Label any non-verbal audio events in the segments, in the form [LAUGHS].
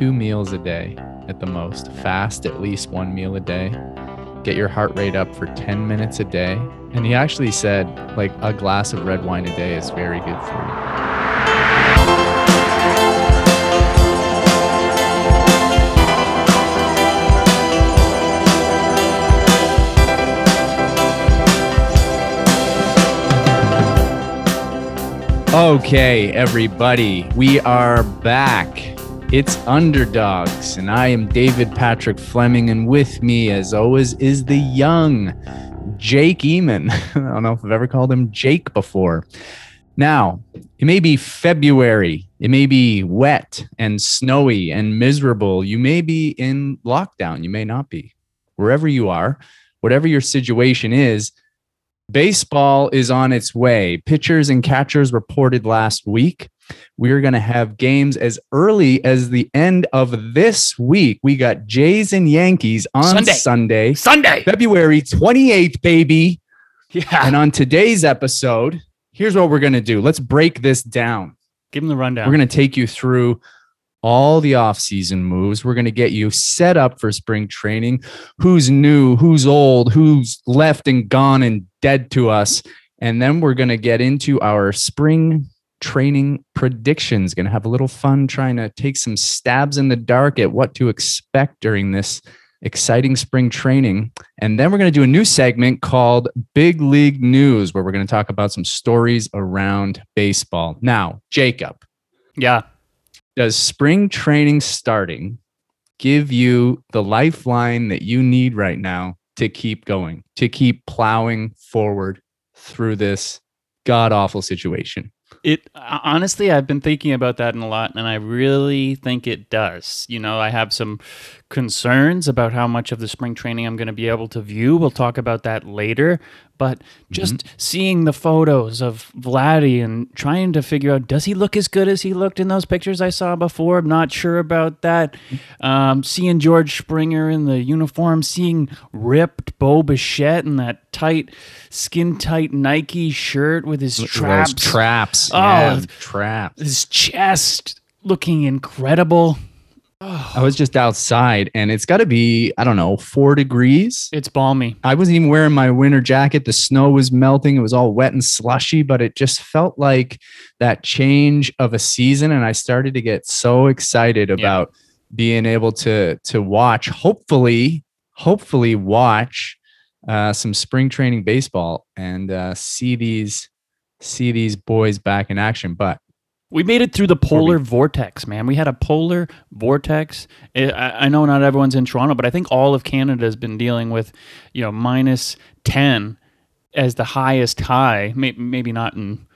two meals a day at the most. Fast at least one meal a day. Get your heart rate up for 10 minutes a day. And he actually said, like, a glass of red wine a day is very good for you. Okay, everybody, we are back. It's Underdogs, and I am David Patrick Fleming, and with me, as always, is the young Jake Eamon. [LAUGHS] I don't know if I've ever called him Jake before. Now, it may be February, it may be wet and snowy and miserable. You may be in lockdown, you may not be. Wherever you are, whatever your situation is, Baseball is on its way. Pitchers and catchers reported last week. We're going to have games as early as the end of this week. We got Jays and Yankees on Sunday. Sunday, Sunday. February 28th, baby. Yeah. And on today's episode, here's what we're going to do. Let's break this down. Give them the rundown. We're going to take you through all the off-season moves. We're going to get you set up for spring training. Who's new, who's old, who's left and gone and dead to us. And then we're going to get into our spring training predictions. Going to have a little fun trying to take some stabs in the dark at what to expect during this exciting spring training. And then we're going to do a new segment called Big League News, where we're going to talk about some stories around baseball. Now, Jacob, yeah. does spring training starting give you the lifeline that you need right now to keep going, to keep plowing forward through this god awful situation? It honestly, I've been thinking about that in a lot, and I really think it does. You know, I have some concerns about how much of the spring training I'm going to be able to view. We'll talk about that later. But just seeing the photos of Vladdy and trying to figure out does he look as good as he looked in those pictures I saw before? I'm not sure about that. Um, seeing George Springer in the uniform, seeing ripped Bo Bichette in that tight, skin tight Nike shirt with his traps, Those traps. Oh, yeah, traps. his chest looking incredible. I was just outside and it's got to be, I don't know, four degrees. It's balmy. I wasn't even wearing my winter jacket. The snow was melting. It was all wet and slushy, but it just felt like that change of a season. And I started to get so excited about being able to to watch, hopefully, hopefully watch uh, some spring training baseball and uh, see these see these boys back in action. But We made it through the polar vortex, man. We had a polar vortex. I- I I know not everyone's in Toronto, but I think all of Canada has been dealing with, you know, minus 10 as the highest high. May- Maybe not in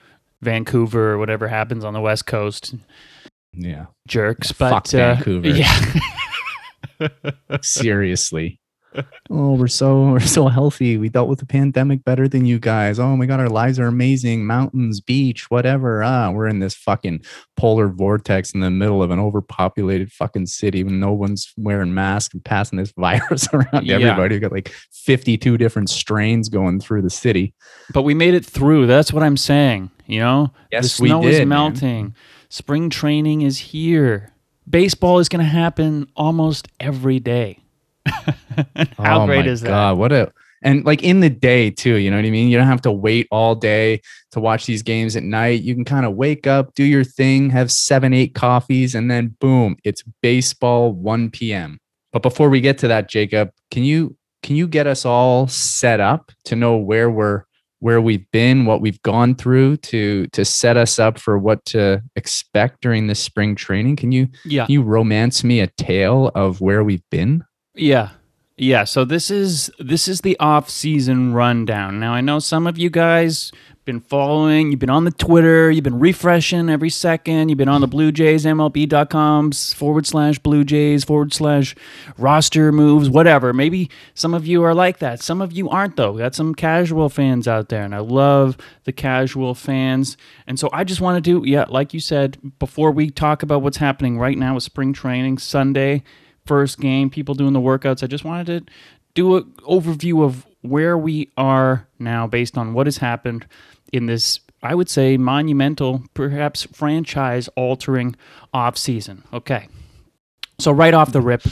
Vancouver or whatever happens on the West Coast, yeah, jerks. Yeah, but fuck uh, Vancouver. [LAUGHS] Yeah. seriously. Oh, we're so [LAUGHS] we're so healthy. We dealt with the pandemic better than you guys. Oh my god, our lives are amazing. Mountains, beach, whatever. Ah, we're in this fucking polar vortex in the middle of an overpopulated fucking city when no one's wearing masks and passing this [LAUGHS] virus around Yeah. everybody. We got like 52 different strains going through the city. But we made it through. That's what I'm saying. You know, Yes, the snow did, is man. melting. Spring training is here. Baseball is going to happen almost every day. How oh great is that? God, what a and like in the day too, you know what I mean? You don't have to wait all day to watch these games at night. You can kind of wake up, do your thing, have seven, eight coffees, and then boom, it's baseball 1 p.m. But before we get to that, Jacob, can you can you get us all set up to know where we're where we've been, what we've gone through to to set us up for what to expect during this spring training? Can you Yeah. can you romance me a tale of where we've been? Yeah. Yeah, so this is this is the off-season rundown. Now I know some of you guys been following, you've been on the Twitter, you've been refreshing every second, you've been on the Blue Jays, MLB.com forward slash Blue Jays forward slash roster moves, whatever. Maybe some of you are like that. Some of you aren't though. We got some casual fans out there, and I love the casual fans. And so I just want to do, yeah, like you said, before we talk about what's happening right now with spring training Sunday first game, people doing the workouts. I just wanted to do an overview of where we are now based on what has happened in this, I would say, monumental, perhaps franchise altering offseason. Okay. So right off the rip,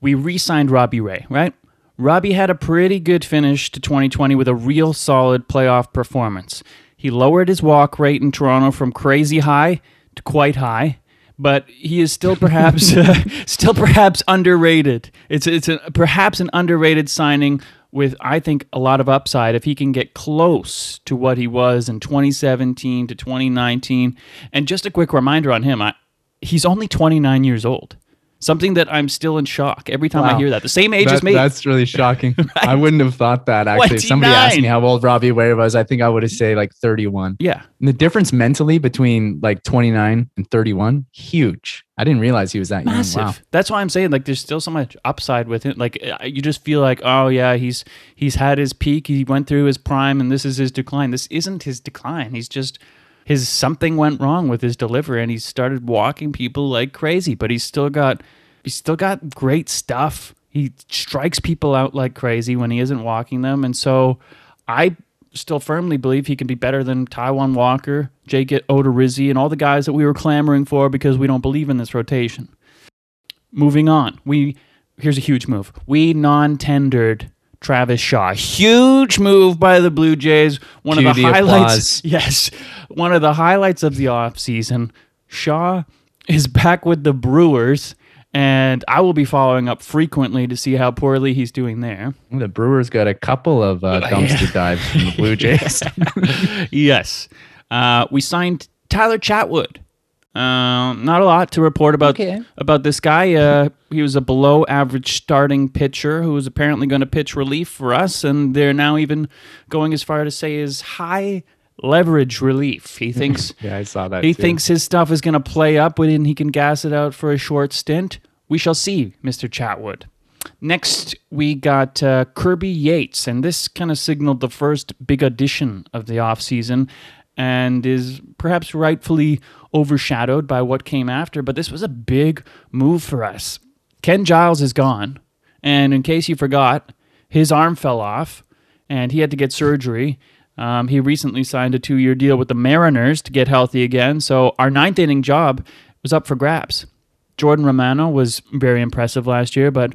we re-signed Robbie Ray, right? Robbie had a pretty good finish to 2020 with a real solid playoff performance. He lowered his walk rate in Toronto from crazy high to quite high, but he is still perhaps uh, [LAUGHS] [LAUGHS] still perhaps underrated. It's it's a, perhaps an underrated signing with I think a lot of upside if he can get close to what he was in 2017 to 2019. And just a quick reminder on him, I, he's only 29 years old. Something that I'm still in shock every time I hear that. The same age That- as me. That's really [LAUGHS] shocking. I wouldn't have thought that actually. If somebody asked me how old Robbie Ray was, I think I would have say like 31. yeah. And the difference mentally between like 29 and 31, huge. I didn't realize he was that massive. young. Wow. That's why I'm saying like there's still so much upside with it. Like you just feel like oh yeah he's he's had his peak. He went through his prime and this is his decline. This isn't his decline. He's just his something went wrong with his delivery and he started walking people like crazy. But he's still got he's still got great stuff. He strikes people out like crazy when he isn't walking them, and so I still firmly believe he can be better than Taijuan Walker, Jake Odorizzi, and all the guys that we were clamoring for because we don't believe in this rotation. Moving on, we here's a huge move. We non-tendered Travis Shaw. Huge move by the Blue Jays. One Cue of the, the highlights. applause. Yes, one of the highlights of the offseason. Shaw is back with the Brewers, and I will be following up frequently to see how poorly he's doing there. The Brewers got a couple of uh, [LAUGHS] dumpster dives from the Blue Jays. [LAUGHS] yes. Uh, we signed Tyler Chatwood. Uh, not a lot to report about Okay. about this guy. Uh, he was a below average starting pitcher who was apparently going to pitch relief for us, and they're now even going as far to say is high leverage relief. He [LAUGHS] thinks yeah, I saw that. he too. thinks his stuff is going to play up and he can gas it out for a short stint. We shall see, Mr. Chatwood. Next, we got uh, Kirby Yates, and this kind of signaled the first big addition of the offseason and is perhaps rightfully overshadowed by what came after. But this was a big move for us. Ken Giles is gone, and in case you forgot, his arm fell off and he had to get surgery. Um, he recently signed a two year deal with the Mariners to get healthy again. So our ninth inning job was up for grabs. Jordan Romano was very impressive last year, but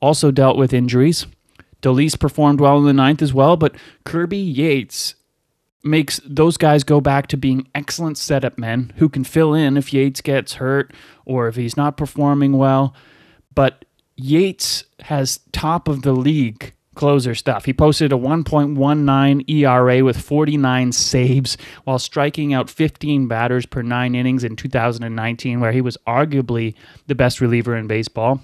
also dealt with injuries. Dolis performed well in the ninth as well, but Kirby Yates makes those guys go back to being excellent setup men who can fill in if Yates gets hurt or if he's not performing well. But Yates has top of the league closer stuff. He posted a 1.19 ERA with 49 saves while striking out 15 batters per nine innings in 2019, where he was arguably the best reliever in baseball.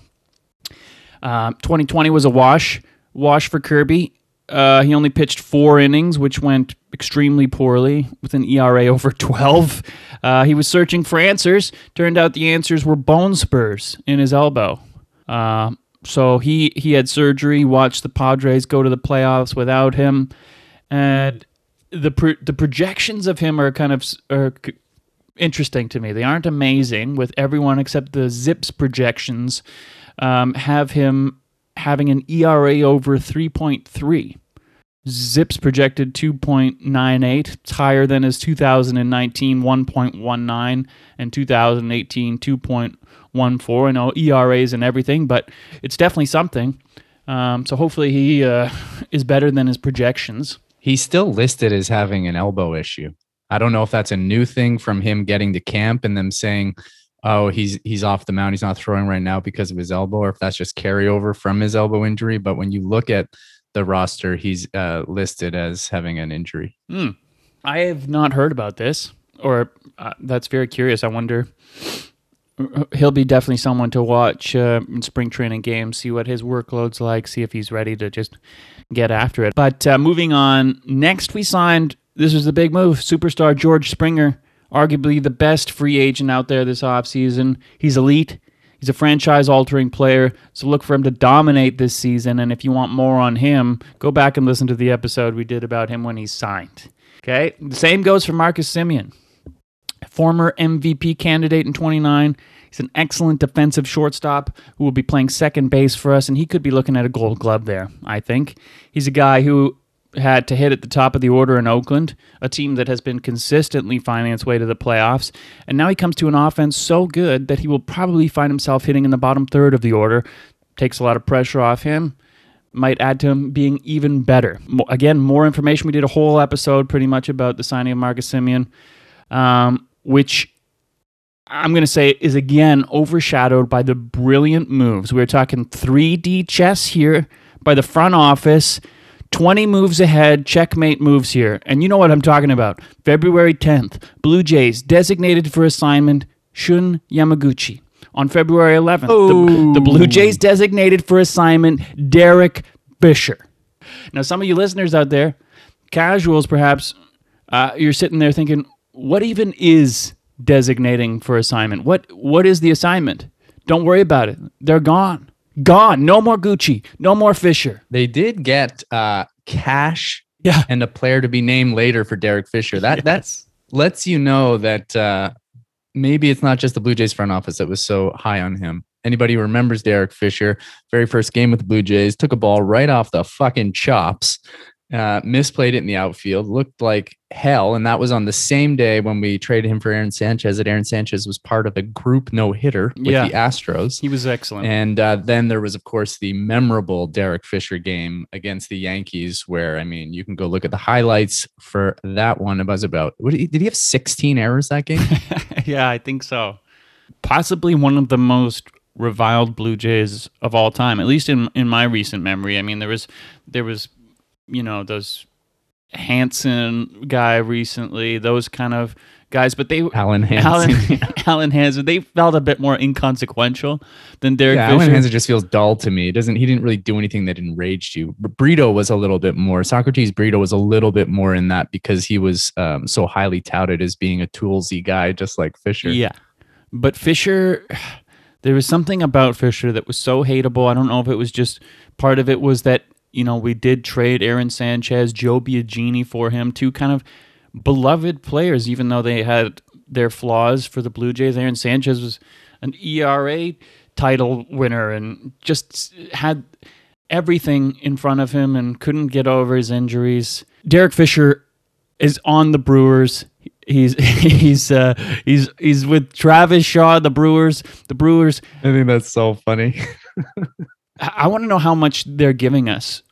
Um, 2020 was a wash, wash for Kirby. Uh, he only pitched four innings, which went extremely poorly with an ERA [LAUGHS] over 12. Uh, he was searching for answers. Turned out the answers were bone spurs in his elbow. Uh, so he he had surgery. Watched the Padres go to the playoffs without him, and the pro- the projections of him are kind of are interesting to me. They aren't amazing with everyone except the ZiPS projections um, have him having an ERA over 3.3. ZiPS projected 2.98. It's higher than his 2019 1.19 and 2018 2.14. I know ERAs and everything, but it's definitely something. Um, so hopefully he uh, [LAUGHS] is better than his projections. He's still listed as having an elbow issue. I don't know if that's a new thing from him getting to camp and them saying, "Oh, he's he's off the mound. He's not throwing right now because of his elbow," or if that's just carryover from his elbow injury. But when you look at the roster, he's uh, listed as having an injury. Hmm. I have not heard about this, or uh, that's very curious. I wonder. He'll be definitely someone to watch uh, in spring training games, see what his workload's like, see if he's ready to just get after it. But uh, moving on, next we signed. This was the big move. Superstar George Springer, arguably the best free agent out there this offseason. He's elite. He's a franchise altering player, so look for him to dominate this season. And if you want more on him, go back and listen to the episode we did about him when he signed. Okay? The same goes for Marcus Semien, former MVP candidate in 29. He's an excellent defensive shortstop who will be playing second base for us, and he could be looking at a gold glove there, I think. He's a guy who had to hit at the top of the order in Oakland, a team that has been consistently finding its way to the playoffs. And now he comes to an offense so good that he will probably find himself hitting in the bottom third of the order. Takes a lot of pressure off him. Might add to him being even better. Again, more information. We did a whole episode pretty much about the signing of Marcus Semien, um, which I'm going to say is again overshadowed by the brilliant moves. We're talking 3D chess here by the front office. 20 moves ahead, checkmate moves here. And you know what I'm talking about. February 10th, Blue Jays designated for assignment Shun Yamaguchi. On February 11th, the, the Blue Jays designated for assignment Derek Fisher. Now, some of you listeners out there, casuals perhaps, uh, you're sitting there thinking, what even is designating for assignment? What What is the assignment? Don't worry about it. They're gone. Gone. No more Gucci. No more Fisher. They did get uh, cash Yeah. and a player to be named later for Derek Fisher. That that's lets you know that uh, maybe it's not just the Blue Jays front office that was so high on him. Anybody who remembers Derek Fisher, very first game with the Blue Jays, took a ball right off the fucking chops, uh, misplayed it in the outfield, looked like hell, and that was on the same day when we traded him for Aaron Sanchez. That Aaron Sanchez was part of a group no hitter with Yeah. the Astros. He was excellent. And uh, then there was, of course, the memorable Derek Fisher game against the Yankees, where I mean, you can go look at the highlights for that one. It was about what did he, did he have 16 errors that game? [LAUGHS] yeah, I think so. Possibly one of the most reviled Blue Jays of all time, at least in in my recent memory. I mean, there was there was you know those Hanson guy recently, those kind of guys, but they Alen Hanson. Alan [LAUGHS] [LAUGHS] Alen Hanson, they felt a bit more inconsequential than Derek yeah, Fisher. Alen Hanson just feels dull to me. It doesn't he didn't really do anything that enraged you. But Brito was a little bit more. Socrates Brito was a little bit more in that because he was um, so highly touted as being a toolsy guy, just like Fisher. Yeah. But Fisher, [SIGHS] there was something about Fisher that was so hateable. I don't know if it was just part of it was that, you know, we did trade Aaron Sanchez, Joe Biagini for him, two kind of beloved players, even though they had their flaws for the Blue Jays. Aaron Sanchez was an ERA title winner and just had everything in front of him and couldn't get over his injuries. Derek Fisher is on the Brewers. He's [LAUGHS] he's uh, he's he's with Travis Shaw, the Brewers. The Brewers. I think that's so funny. [LAUGHS] I, want to know how much they're giving us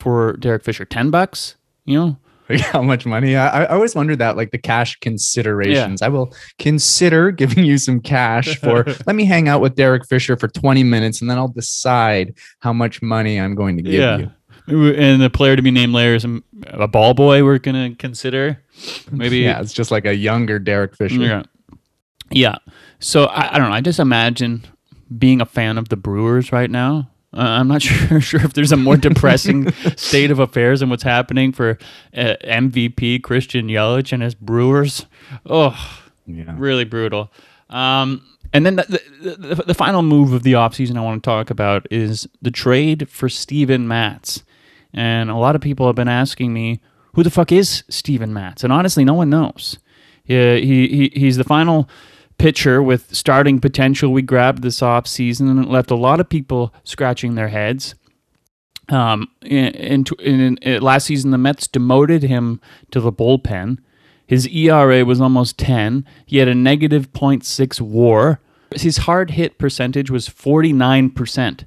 for Derek Fisher. Ten bucks, you know? [LAUGHS] Like, how much money? I, I always wondered that, like the cash considerations. I will consider [LAUGHS] giving you some cash for. [LAUGHS] let me hang out with Derek Fisher for 20 minutes, and then I'll decide how much money I'm going to give you. And the player to be named later is a, a ball boy. We're gonna consider maybe. Yeah, it's just like a younger Derek Fisher. Yeah. Yeah. So I, I don't know. I just imagine being a fan of the Brewers right now. Uh, I'm not [LAUGHS] sure sure if there's a more depressing [LAUGHS] state of affairs than what's happening for uh, MVP Christian Yelich and his Brewers. Oh, Yeah. really brutal. Um, and then the, the, the, the final move of the offseason I want to talk about is the trade for Steven Matz. And a lot of people have been asking me, who the fuck is Steven Matz? And honestly, no one knows. Yeah, he, he he's the final pitcher with starting potential we grabbed this offseason, and it left a lot of people scratching their heads. Um, in, in, in, last season, the Mets demoted him to the bullpen. His ERA was almost 10. He had a negative 0.6 WAR. His hard hit percentage was 49%.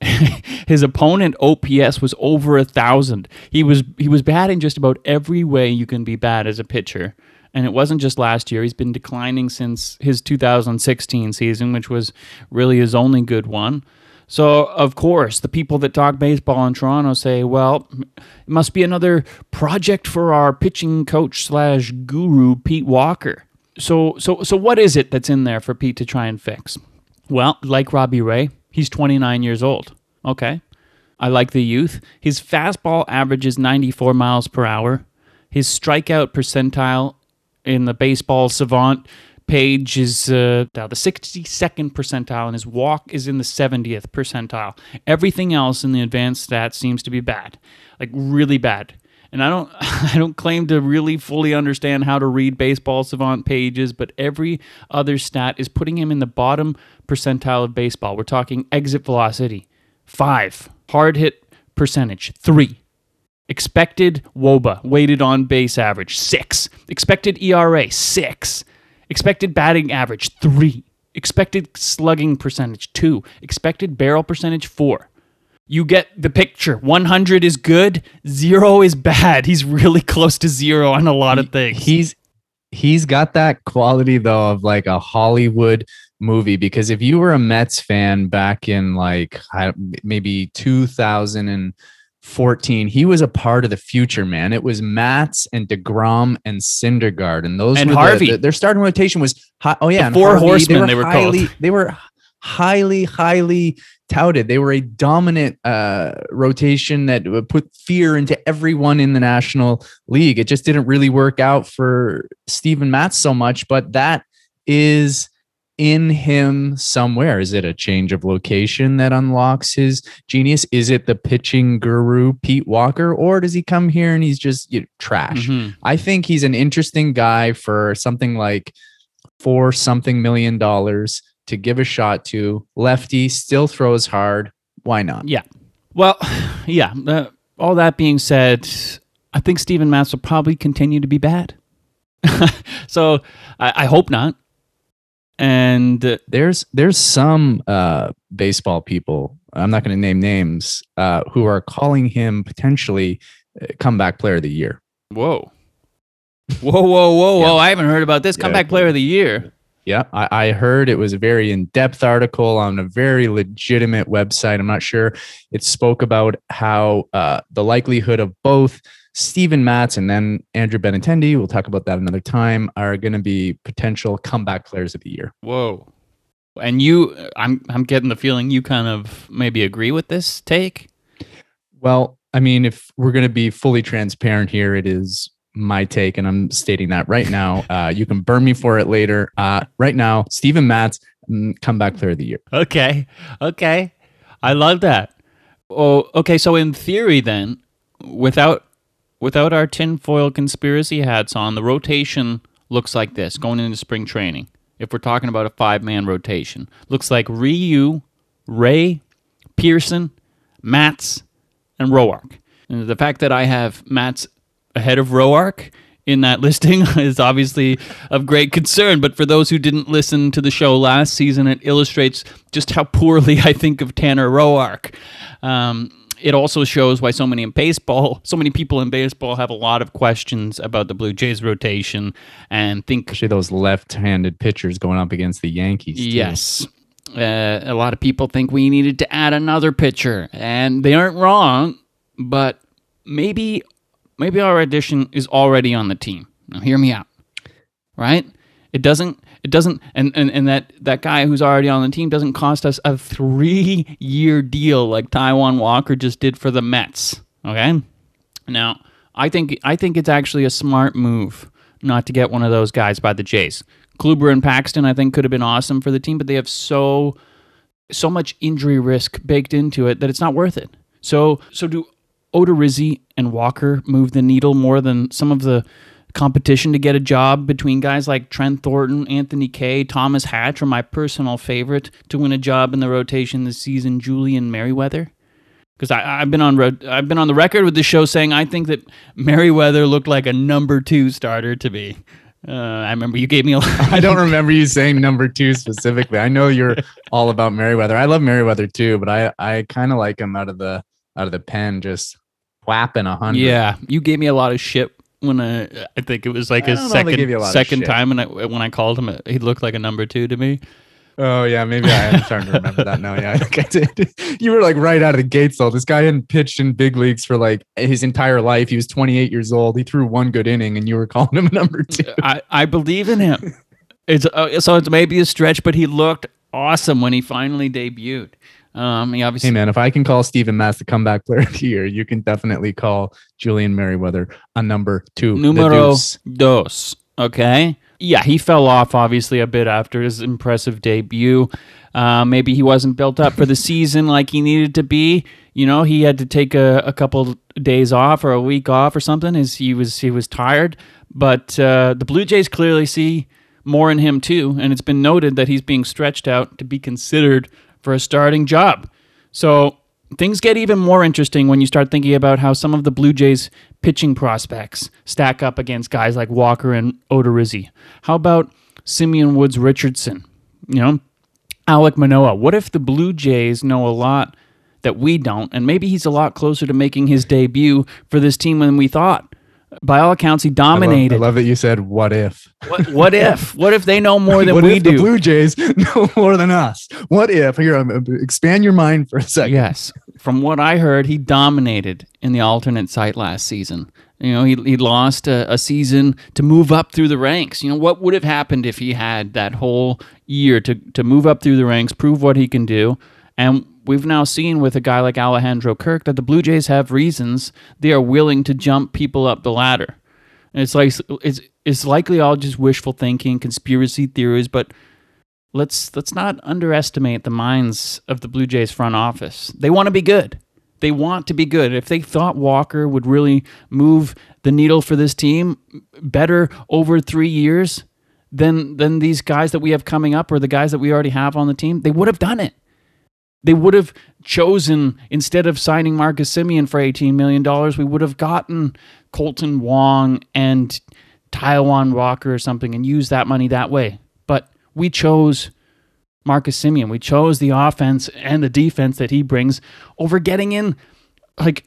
[LAUGHS] His opponent OPS was over a thousand. He was he was bad in just about every way you can be bad as a pitcher. And it wasn't just last year. He's been declining since his 2016 season, which was really his only good one. So, of course, the people that talk baseball in Toronto say, well, it must be another project for our pitching coach slash guru, Pete Walker. So, so, so what is it that's in there for Pete to try and fix? Well, like Robbie Ray, he's 29 years old. Okay. I like the youth. His fastball averages 94 miles per hour. His strikeout percentile in the baseball savant page is uh, the 62nd percentile, and his walk is in the 70th percentile. Everything else in the advanced stats seems to be bad, like really bad. And I don't, [LAUGHS] I don't claim to really fully understand how to read baseball savant pages, but every other stat is putting him in the bottom percentile of baseball. We're talking exit velocity, five, hard hit percentage, three, Expected WOBA, weighted on base average, six. Expected ERA, six. Expected batting average, three. Expected slugging percentage, two. Expected barrel percentage, four. You get the picture. 100 is good, zero is bad. He's really close to zero on a lot of things. He's he's got that quality though of like a Hollywood movie because if you were a Mets fan back in like maybe 2014, he was a part of the future, man. It was Matz and DeGrom and Syndergaard, and those And were the- Harvey. the- their starting rotation was hi- oh yeah, The four Harvey, horsemen, they were called. highly, They were highly, highly touted. They were a dominant uh, rotation that would put fear into everyone in the National League. It just didn't really work out for Steven Matz so much, but that is in him somewhere. Is it a change of location that unlocks his genius? Is it the pitching guru Pete Walker, or does he come here and he's just you know, trash? Mhm. I think he's an interesting guy for something like four something million dollars to give a shot to. Lefty still throws hard. Why not? Yeah. Well, [SIGHS] yeah. Uh, all that being said, I think Steven Matz will probably continue to be bad. [LAUGHS] so I, I hope not. And There's there's some uh, baseball people. I'm not going to name names uh, who are calling him potentially uh, comeback player of the year. whoa, [LAUGHS] whoa, whoa, whoa, whoa! I haven't heard about this Yeah. comeback player of the year. Yeah, I, I heard it was a very in-depth article on a very legitimate website. I'm not sure. It spoke about how uh, the likelihood of both Steven Matz and then Andrew Benintendi, we'll talk about that another time, are going to be potential comeback players of the year. Whoa. And you, I'm, I'm getting the feeling you kind of maybe agree with this take. Well, I mean, if we're going to be fully transparent here, it is my take, and I'm stating that right now. [LAUGHS] Uh, you can burn me for it later. Uh, right now, Steven Matz, mm, comeback player of the year. Okay. Okay. I love that. Oh, okay. So in theory, then, without without our tinfoil conspiracy hats on, the rotation looks like this going into spring training. If we're talking about a five man rotation, looks like Ryu, Ray, Pearson, Matz, and Roark. And the fact that I have Matz ahead of Roark in that [LAUGHS] listing is obviously of great concern. But for those who didn't listen to the show last season, it illustrates just how poorly [LAUGHS] I think of Tanner Roark. Um, it also shows why so many in baseball, [LAUGHS] so many people in baseball have a lot of questions about the Blue Jays rotation and think Especially those left-handed pitchers going up against the Yankees. too. Yes. Uh, a lot of people think we needed to add another pitcher, and they aren't wrong, but maybe maybe our addition is already on the team. Now hear me out. Right? It doesn't it doesn't and, and, and that, that guy who's already on the team doesn't cost us a three year deal like Taijuan Walker just did for the Mets. Okay? Now, I think I think it's actually a smart move not to get one of those guys by the Jays. Kluber and Paxton, I think, could have been awesome for the team, but they have so so much injury risk baked into it that it's not worth it. So so do Odorizzi and Walker move the needle more than some of the competition to get a job between guys like Trent Thornton, Anthony Kay, Thomas Hatch, or my personal favorite to win a job in the rotation this season, Julian Merryweather? Because I've been on ro- I've been on the record with the show saying I think that Merryweather looked like a number two starter to me. Uh, I remember you gave me a [LAUGHS] I don't remember you saying number two specifically. I know you're all about Merryweather. I love Merryweather too, but I I kind of like him out of the out of the pen, just whapping a hundred. Yeah, you gave me a lot of shit when I I think it was like I his don't know if I gave you a second lot of second shit. time when I when I called him, he looked like a number two to me. Oh yeah, maybe I am starting to remember that now. Yeah, I think I did. [LAUGHS] You were like right out of the gates though. This guy hadn't pitched in big leagues for like his entire life. He was 28 years old. He threw one good inning, and you were calling him number two. [LAUGHS] I I believe in him. [LAUGHS] It's uh, so it's maybe a stretch, but he looked awesome when he finally debuted. Um, he obviously Hey man, if I can call Steven Matz the comeback [LAUGHS] player of the year, you can definitely call Julian Merryweather a number two. numero dos. Okay. Yeah, he fell off obviously a bit after his impressive debut. Uh, maybe he wasn't built up for the season like he needed to be. You know, he had to take a, a couple days off or a week off or something. As he was he was tired. But uh, the Blue Jays clearly see more in him too, and it's been noted that he's being stretched out to be considered for a starting job. So things get even more interesting when you start thinking about how some of the Blue Jays pitching prospects stack up against guys like Walker and Odorizzi. How about Simeon Woods Richardson? You know, Alek Manoah. What if the Blue Jays know a lot that we don't, and maybe he's a lot closer to making his debut for this team than we thought? By all accounts, he I love, dominated. I love that you said what if. What, what if? [LAUGHS] What if they know more than what we if do? the Blue Jays [LAUGHS] know more than us? What if? Here, um, uh, expand your mind for a second. Yes. From what I heard, he dominated in the alternate site last season. You know, he, he lost a, a season to move up through the ranks. You know, what would have happened if he had that whole year to, to move up through the ranks, prove what he can do? And we've now seen with a guy like Alejandro Kirk that the Blue Jays have reasons they are willing to jump people up the ladder. And it's like it's it's likely all just wishful thinking, conspiracy theories, but let's let's not underestimate the minds of the Blue Jays front office. They want to be good. They want to be good. If they thought Walker would really move the needle for this team better over 3 years than than these guys that we have coming up or the guys that we already have on the team, they would have done it. They would have chosen instead of signing Marcus Semien for $18 million, we would have gotten Kolten Wong and Taijuan Walker or something and used that money that way. But we chose Marcus Semien. We chose the offense and the defense that he brings over getting in. Like,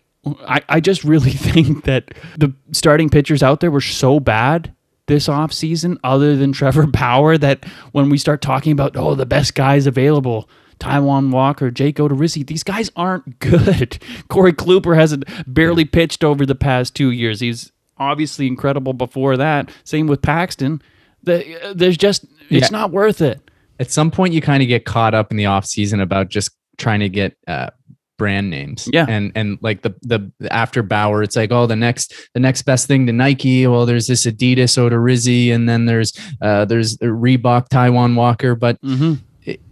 I, I just really [LAUGHS] think that the starting pitchers out there were so bad this offseason, other than Trevor Bauer, that when we start talking about, oh, the best guys available, Taijuan Walker, Jake Odorizzi, these guys aren't [LAUGHS] good. Corey Kluber hasn't barely pitched over the past two years. He's obviously incredible before that. Same with Paxton. The, there's just, it's Yeah. not worth it. At some point, you kind of get caught up in the off season about just trying to get uh, brand names. Yeah. And and like the the after Bauer, it's like oh the next the next best thing to Nike. Well, there's this Adidas Odorizzi, and then there's uh there's the Reebok Taijuan Walker, but Mm-hmm.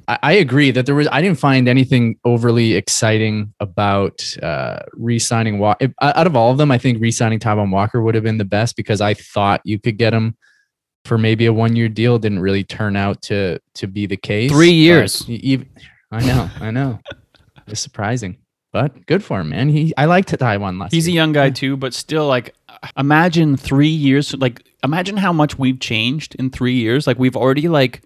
I, I agree that there was. I didn't find anything overly exciting about uh, re-signing Walker. Out of all of them, I think re-signing Taijuan Walker would have been the best because I thought you could get him for maybe a one-year deal. Didn't really turn out to to be the case. Three years. even- I know. I know. It's surprising, but good for him, man. He I liked Taijuan last. He's a young guy too, but still, like, imagine three years. Like, imagine how much we've changed in three years. Like, we've already like,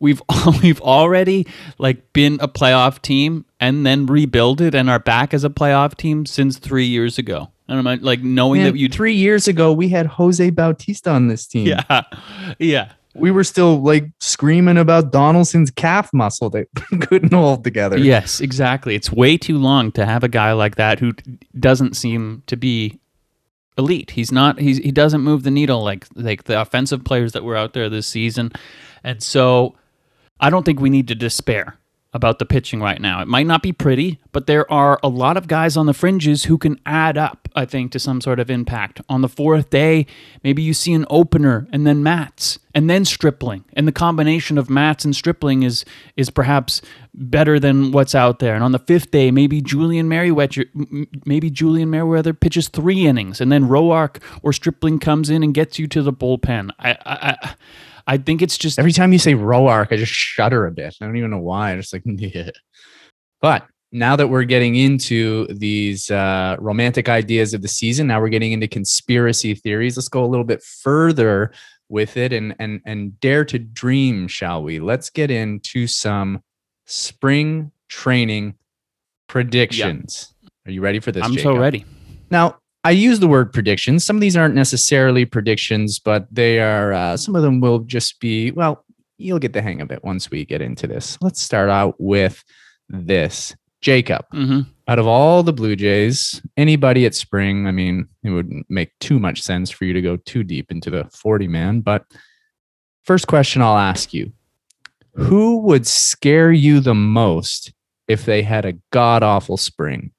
we've [LAUGHS] we've already like been a playoff team and then rebuilded and are back as a playoff team since three years ago. And I'm like, like knowing Man, that you, three years ago we had Jose Bautista on this team. yeah, [LAUGHS] yeah. we were still like screaming about Donaldson's calf muscle that [LAUGHS] couldn't hold together. Yes, exactly. It's way too long to have a guy like that who doesn't seem to be elite. He's not. He's he doesn't move the needle like like the offensive players that were out there this season, and so I don't think we need to despair about the pitching right now. It might not be pretty, but there are a lot of guys on the fringes who can add up, I think, to some sort of impact. On the fourth day, maybe you see an opener and then Matz and then Stripling. And the combination of Matz and Stripling is is perhaps better than what's out there. And on the fifth day, maybe Julian Merryweather maybe Julian Merryweather pitches three innings and then Roark or Stripling comes in and gets you to the bullpen. I I I, I think it's just Every time you say Roark, I just shudder a bit. I don't even know why. I'm just like, [LAUGHS] yeah. But now that we're getting into these uh, romantic ideas of the season, now we're getting into conspiracy theories. Let's go a little bit further with it and and and dare to dream, shall we? Let's get into some spring training predictions. Are you ready for this? I'm so ready. Now, I use the word predictions. Some of these aren't necessarily predictions, but they are, uh, some of them will just be, well, you'll get the hang of it once we get into this. Let's start out with this. Jacob, hmm out of all the Blue Jays, anybody at spring, I mean, it wouldn't make too much sense for you to go too deep into the 40 man, but first question I'll ask you Who would scare you the most if they had a god awful spring?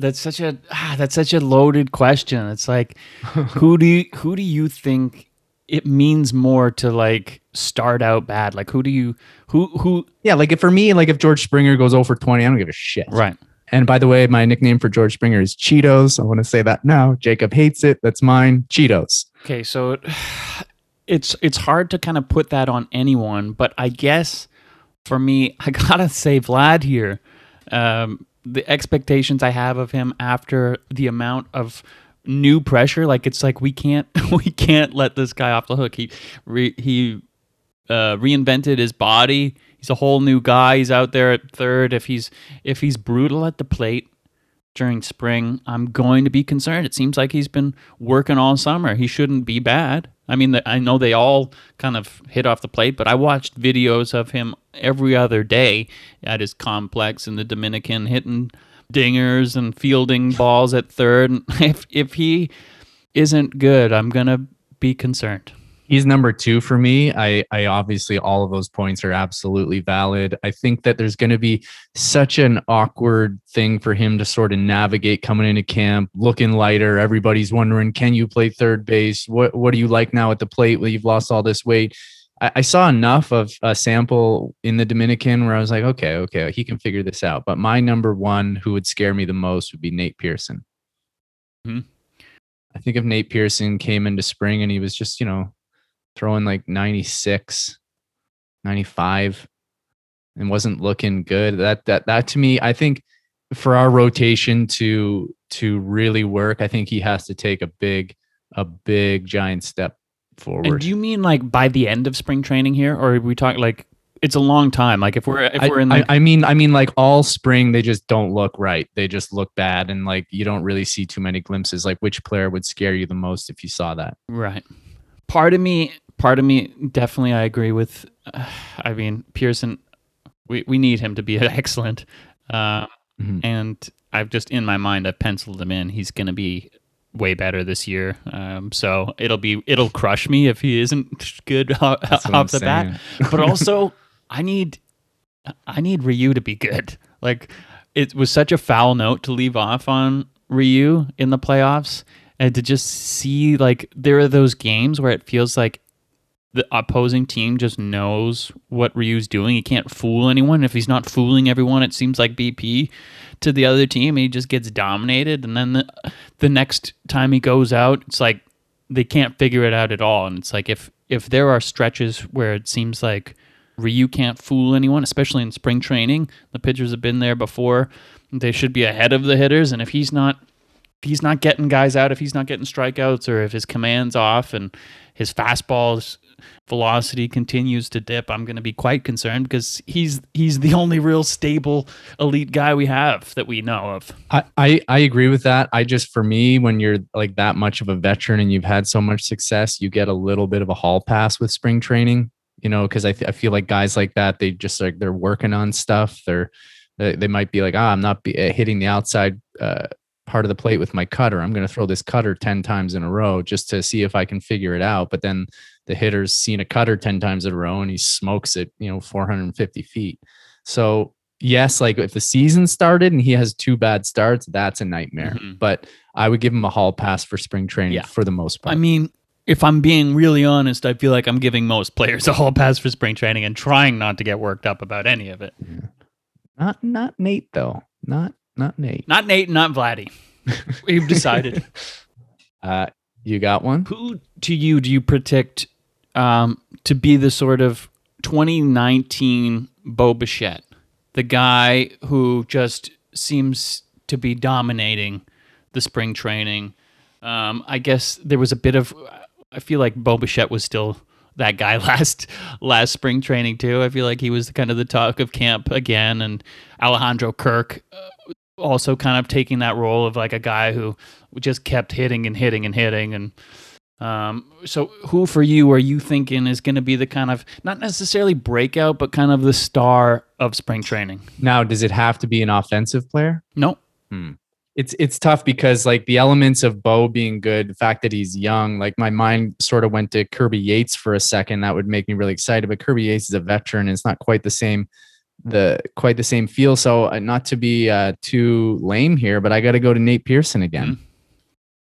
That's such a ah, that's such a loaded question. It's like [LAUGHS] who do you who do you think it means more to like start out bad? Like who do you who who Yeah, like if for me, like if George Springer goes over 20, I don't give a shit. right. And by the way, my nickname for George Springer is Cheetos. I want to say that now. Jacob hates it. That's mine. Cheetos. Okay, so it, [SIGHS] it's it's hard to kind of put that on anyone, but I guess for me, [LAUGHS] I gotta say Vlad here. Um, the expectations I have of him after the amount of new pressure. Like it's like we can't [LAUGHS] we can't let this guy off the hook. He re, he uh, reinvented his body. He's a whole new guy. He's out there at third. If he's if he's brutal at the plate during spring, I'm going to be concerned. It seems like he's been working all summer. He shouldn't be bad. I mean, I know they all kind of hit off the plate, but I watched videos of him every other day at his complex in the Dominican hitting dingers and fielding [LAUGHS] balls at third. [LAUGHS] If if he isn't good, I'm gonna be concerned. He's number two for me. I, I obviously all of those points are absolutely valid. I think that there's going to be such an awkward thing for him to sort of navigate coming into camp, looking lighter. Everybody's wondering, can you play third base? What what do you like now at the plate? Well, you've lost all this weight. I, I saw enough of a sample in the Dominican where I was like, okay, okay, he can figure this out. But my number one, who would scare me the most, would be Nate Pearson. Mm-hmm. I think if Nate Pearson came into spring and he was just, you know, throwing like 96, 95 and wasn't looking good. That that that to me, I think for our rotation to to really work, I think he has to take a big a big giant step forward. And do you mean like by the end of spring training here, or are we talking like it's a long time? Like if we're if we're in the I, I mean I mean like all spring they just don't look right. They just look bad, and like you don't really see too many glimpses. Like which player would scare you the most if you saw that? Right. Part of me, part of me, definitely I agree with. Uh, [SIGHS] I mean Pearson, we we need him to be [LAUGHS] excellent, uh, mm-hmm. and I've just in my mind I've penciled him in. He's going to be way better this year. Um, so it'll be it'll crush me if he isn't good [LAUGHS] off, off the saying. bat. But [LAUGHS] also, I need I need Ryu to be good. Like it was such a foul note to leave off on Ryu in the playoffs, and to just see like there are those games where it feels like the opposing team just knows what Ryu's doing. He can't fool anyone. If he's not fooling everyone, it seems like BP to the other team. He just gets dominated, and then the the next time he goes out, it's like they can't figure it out at all. And it's like if if there are stretches where it seems like Ryu can't fool anyone, especially in spring training, the pitchers have been there before. They should be ahead of the hitters, and if he's not if he's not getting guys out, if he's not getting strikeouts, or if his command's off and his fastball's velocity continues to dip, I'm going to be quite concerned because he's he's the only real stable elite guy we have that we know of. I, I, I agree with that. I just for me, when you're like that much of a veteran and you've had so much success, you get a little bit of a hall pass with spring training. You know, because I, th- I feel like guys like that, they just like they're working on stuff. They're they might be like, ah, I'm not be, uh, hitting the outside uh, part of the plate with my cutter. I'm going to throw this cutter 10 times in a row just to see if I can figure it out. But then the hitter's seen a cutter 10 times in a row and he smokes it, you know, 450 feet. So, yes, like if the season started and he has two bad starts, that's a nightmare. Mm-hmm. But I would give him a hall pass for spring training yeah. for the most part. I mean, if I'm being really honest, I feel like I'm giving most players a hall pass for spring training and trying not to get worked up about any of it. Yeah. Not not Nate though. Not not Nate. Not Nate, not Vladdy. [LAUGHS] We've decided. [LAUGHS] uh, you got one? Who to you do you predict um, to be the sort of 2019 Bo Bichette, the guy who just seems to be dominating the spring training? Um, I guess there was a bit of. I feel like Bo Bichette was still that guy [LAUGHS] last last spring training too. I feel like he was kind of the talk of camp again, and Alejandro Kirk uh, also kind of taking that role of like a guy who just kept hitting and hitting and hitting and um, so who for you are you thinking is going to be the kind of not necessarily breakout but kind of the star of spring training? Now does it have to be an offensive player? No. Hmm. it's it's tough because like the elements of bo being good the fact that he's young like my mind sort of went to kirby yates for a second. That would make me really excited but kirby yates is a veteran and it's not quite the same the quite the same feel. So uh, not to be uh, too lame here, but I got to go to Nate Pearson again. Mm-hmm.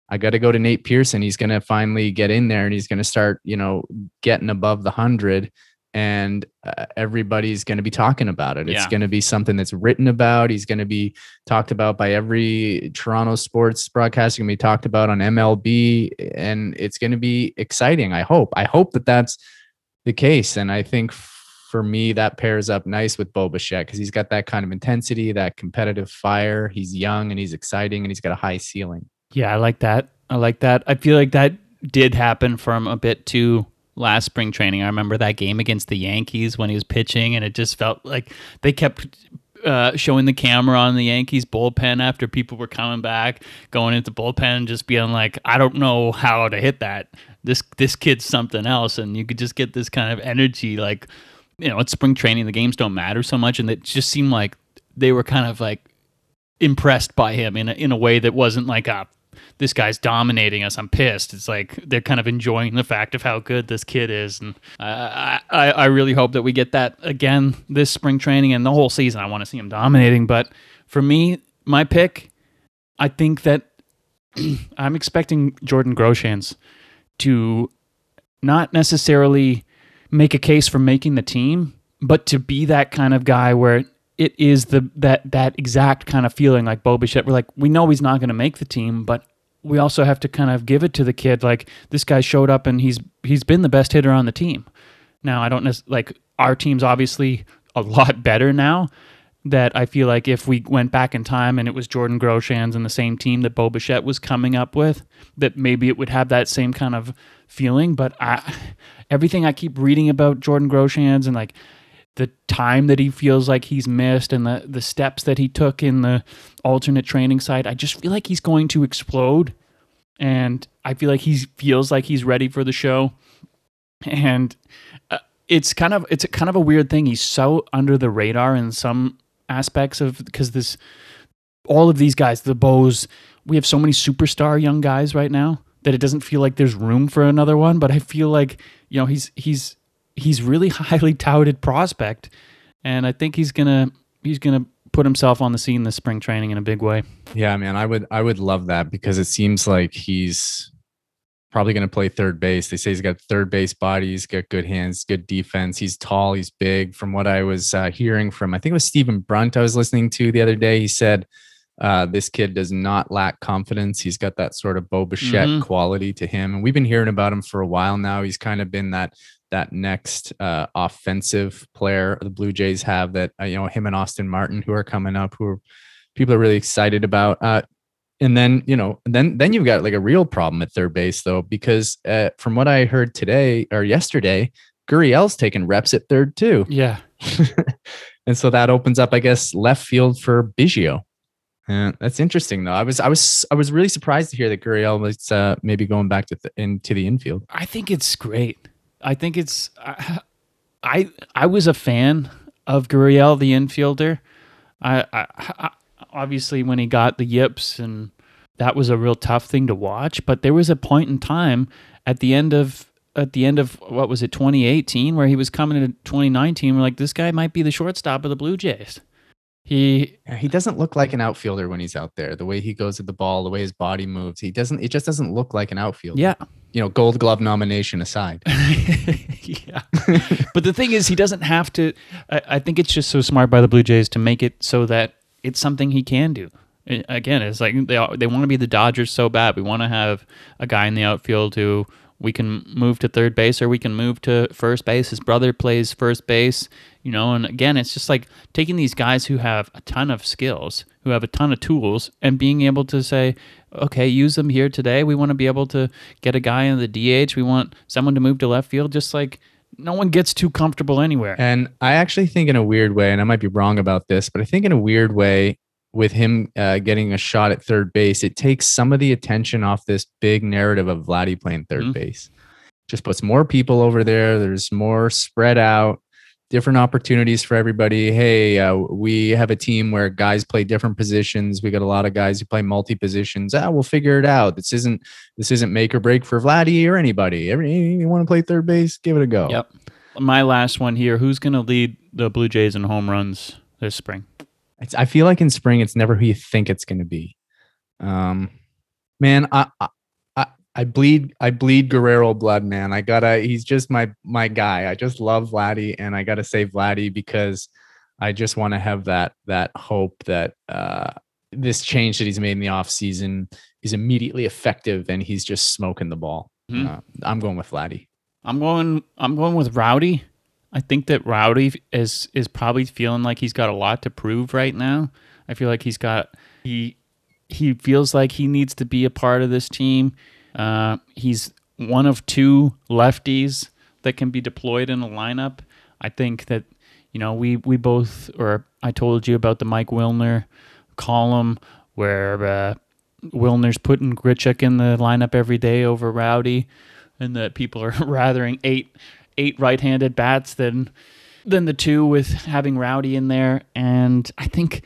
I got to go to Nate Pearson. He's going to finally get in there and he's going to start, you know, getting above the hundred, and uh, everybody's going to be talking about it. It's going to be something that's written about. He's going to be talked about by every Toronto sports broadcast. Going to be talked about on MLB, and it's going to be exciting. I hope. I hope that that's the case, and I think for me, that pairs up nice with Bo Bichette because he's got that kind of intensity, that competitive fire. He's young and he's exciting and he's got a high ceiling. Yeah, I like that. I like that. I feel like that did happen from a bit too last spring training. I remember that game against the Yankees when he was pitching, and it just felt like they kept uh, showing the camera on the Yankees bullpen after people were coming back, going into bullpen, and just being like, "I don't know how to hit that. This this kid's something else." And you could just get this kind of energy, like you know, it's spring training. The games don't matter so much, and it just seemed like they were kind of like impressed by him in a, in a way that wasn't like a this guy's dominating us. I'm pissed. It's like they're kind of enjoying the fact of how good this kid is, and I, I really hope that we get that again this spring training and the whole season. I want to see him dominating. But for me, my pick, I think that [CLEARS THROAT] I'm expecting Jordan Groshans to not necessarily make a case for making the team, but to be that kind of guy where it is the that that exact kind of feeling like Bo Bichette. We're like, we know he's not going to make the team, but we also have to kind of give it to the kid. Like this guy showed up and he's he's been the best hitter on the team. Now I don't like our team's obviously a lot better now. That I feel like if we went back in time and it was Jordan Groshans and the same team that Bo Bichette was coming up with, that maybe it would have that same kind of feeling. But I, everything I keep reading about Jordan Groshans and like the time that he feels like he's missed and the the steps that he took in the alternate training site, I just feel like he's going to explode. And I feel like he feels like he's ready for the show. And uh, it's kind of it's kind of a weird thing. He's so under the radar in some aspects of because this all of these guys, the Bows, we have so many superstar young guys right now that it doesn't feel like there's room for another one. But I feel like you know he's he's he's really [LAUGHS] highly touted prospect, and I think he's gonna he's gonna put himself on the scene this spring training in a big way. Yeah, man, I would I would love that because it seems like he's probably going to play third base. They say he's got third base body, he's got good hands, good defense. He's tall, he's big. From what I was uh, hearing from, I think it was Stephen Brunt I was listening to the other day. He said uh, this kid does not lack confidence. He's got that sort of Bo Bichette mm-hmm. quality to him, and we've been hearing about him for a while now. He's kind of been that that next uh, offensive player the Blue Jays have that uh, you know him and Austin Martin who are coming up who are, people are really excited about. Uh, and then you know then then you've got like a real problem at third base though because uh, from what I heard today or yesterday, Gurriel's taking reps at third too. Yeah, [LAUGHS] and so that opens up I guess left field for Biggio. Yeah, that's interesting though. I was I was I was really surprised to hear that Gurriel was uh, maybe going back to the, into the infield. I think it's great. I think it's I I, I was a fan of Gurriel, the infielder. I, I, I, obviously when he got the yips and that was a real tough thing to watch. But there was a point in time at the end of at the end of what was it 2018 where he was coming into 2019. We're like this guy might be the shortstop of the Blue Jays. He he doesn't look like an outfielder when he's out there. The way he goes at the ball, the way his body moves, he doesn't. It just doesn't look like an outfielder. Yeah, you know, Gold Glove nomination aside. [LAUGHS] yeah, but the thing is, he doesn't have to. I, I think it's just so smart by the Blue Jays to make it so that it's something he can do. Again, it's like they they want to be the Dodgers so bad. We want to have a guy in the outfield who we can move to third base or we can move to first base. His brother plays first base, you know, and again, it's just like taking these guys who have a ton of skills, who have a ton of tools, and being able to say, okay, use them here today. We want to be able to get a guy in the DH. We want someone to move to left field, just like no one gets too comfortable anywhere. And I actually think, in a weird way, and I might be wrong about this, but I think in a weird way, with him uh, getting a shot at third base, it takes some of the attention off this big narrative of Vladdy playing 3rd mm-hmm. base. Just puts more people over there. There's more spread out, different opportunities for everybody. Hey, uh, we have a team where guys play different positions. We got a lot of guys who play multi positions. Ah, we'll figure it out. This isn't this isn't make or break for Vladdy or anybody. Every, you want to play third base? Give it a go. Yep. My last one here. Who's going to lead the Blue Jays in home runs this spring? It's, I feel like in spring, it's never who you think it's going to be. Um, man, I, I, bleed, I bleed Guerrero blood, man. I gotta, he's just my, my guy. I just love Vladdy and I gotta say Vladdy because I just want to have that, that hope that, uh, this change that he's made in the off season is immediately effective and he's just smoking the ball. Mm-hmm. Uh, I'm going with Vladdy. I'm going, I'm going with Rowdy. I think that Rowdy is is probably feeling like he's got a lot to prove right now. I feel like he's got he he feels like he needs to be a part of this team. Uh, he's one of two lefties that can be deployed in a lineup. I think that you know we we both or I told you about the Mike Wilner column where uh, Wilner's putting Grichuk in the lineup every day over Rowdy, and that people are [LAUGHS] rathering eight eight right-handed bats than than the two with having Rowdy in there. And I think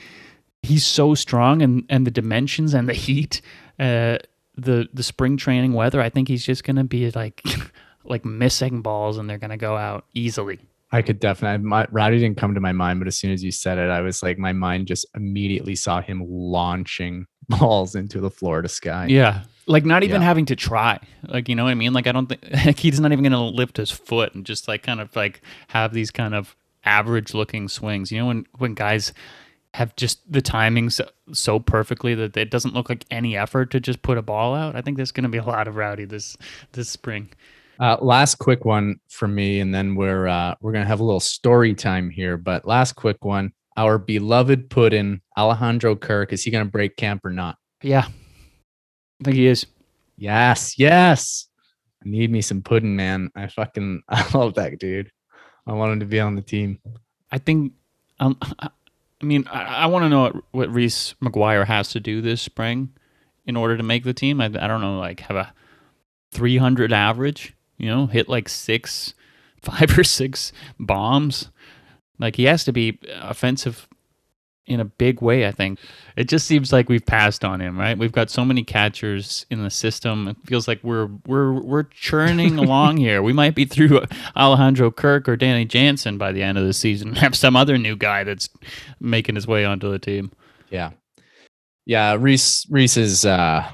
he's so strong, and and the dimensions and the heat, uh, the the spring training weather. I think he's just gonna be like [LAUGHS] like missing balls, and they're gonna go out easily. I could definitely. My, Rowdy didn't come to my mind, but as soon as you said it, I was like, my mind just immediately saw him launching [LAUGHS] balls into the Florida sky. Yeah. Like not even Yeah. having to try. Like you know what I mean? Like I don't think [LAUGHS] like he's not even gonna lift his foot and just like kind of like have these kind of average looking swings. You know when when guys have just the timing so, so perfectly that it doesn't look like any effort to just put a ball out. I think there's gonna be a lot of rowdy this this spring. Uh, last quick one from me, and then we're uh, we're gonna have a little story time here. But last quick one, our beloved Puddin, Alejandro Kirk, is he gonna break camp or not? Yeah. I think he is. Yes, yes. I need me some pudding, man. I fucking [LAUGHS] I love that dude. I want him to be on the team. I think. Um, I mean, I, I want to know what, what Reese McGuire has to do this spring in order to make the team. I, I don't know, like have a 300 average. You know, hit like six, [LAUGHS] five or six bombs. Like he has to be offensive in a big way. I think it just seems like we've passed on him. Right? We've got so many catchers in the system. It feels like we're we're we're churning [LAUGHS] along here. We might be through Alejandro Kirk or Danny Jansen by the end of the season. and Have some other new guy that's making his way onto the team. Yeah. Yeah, Reese Reese's uh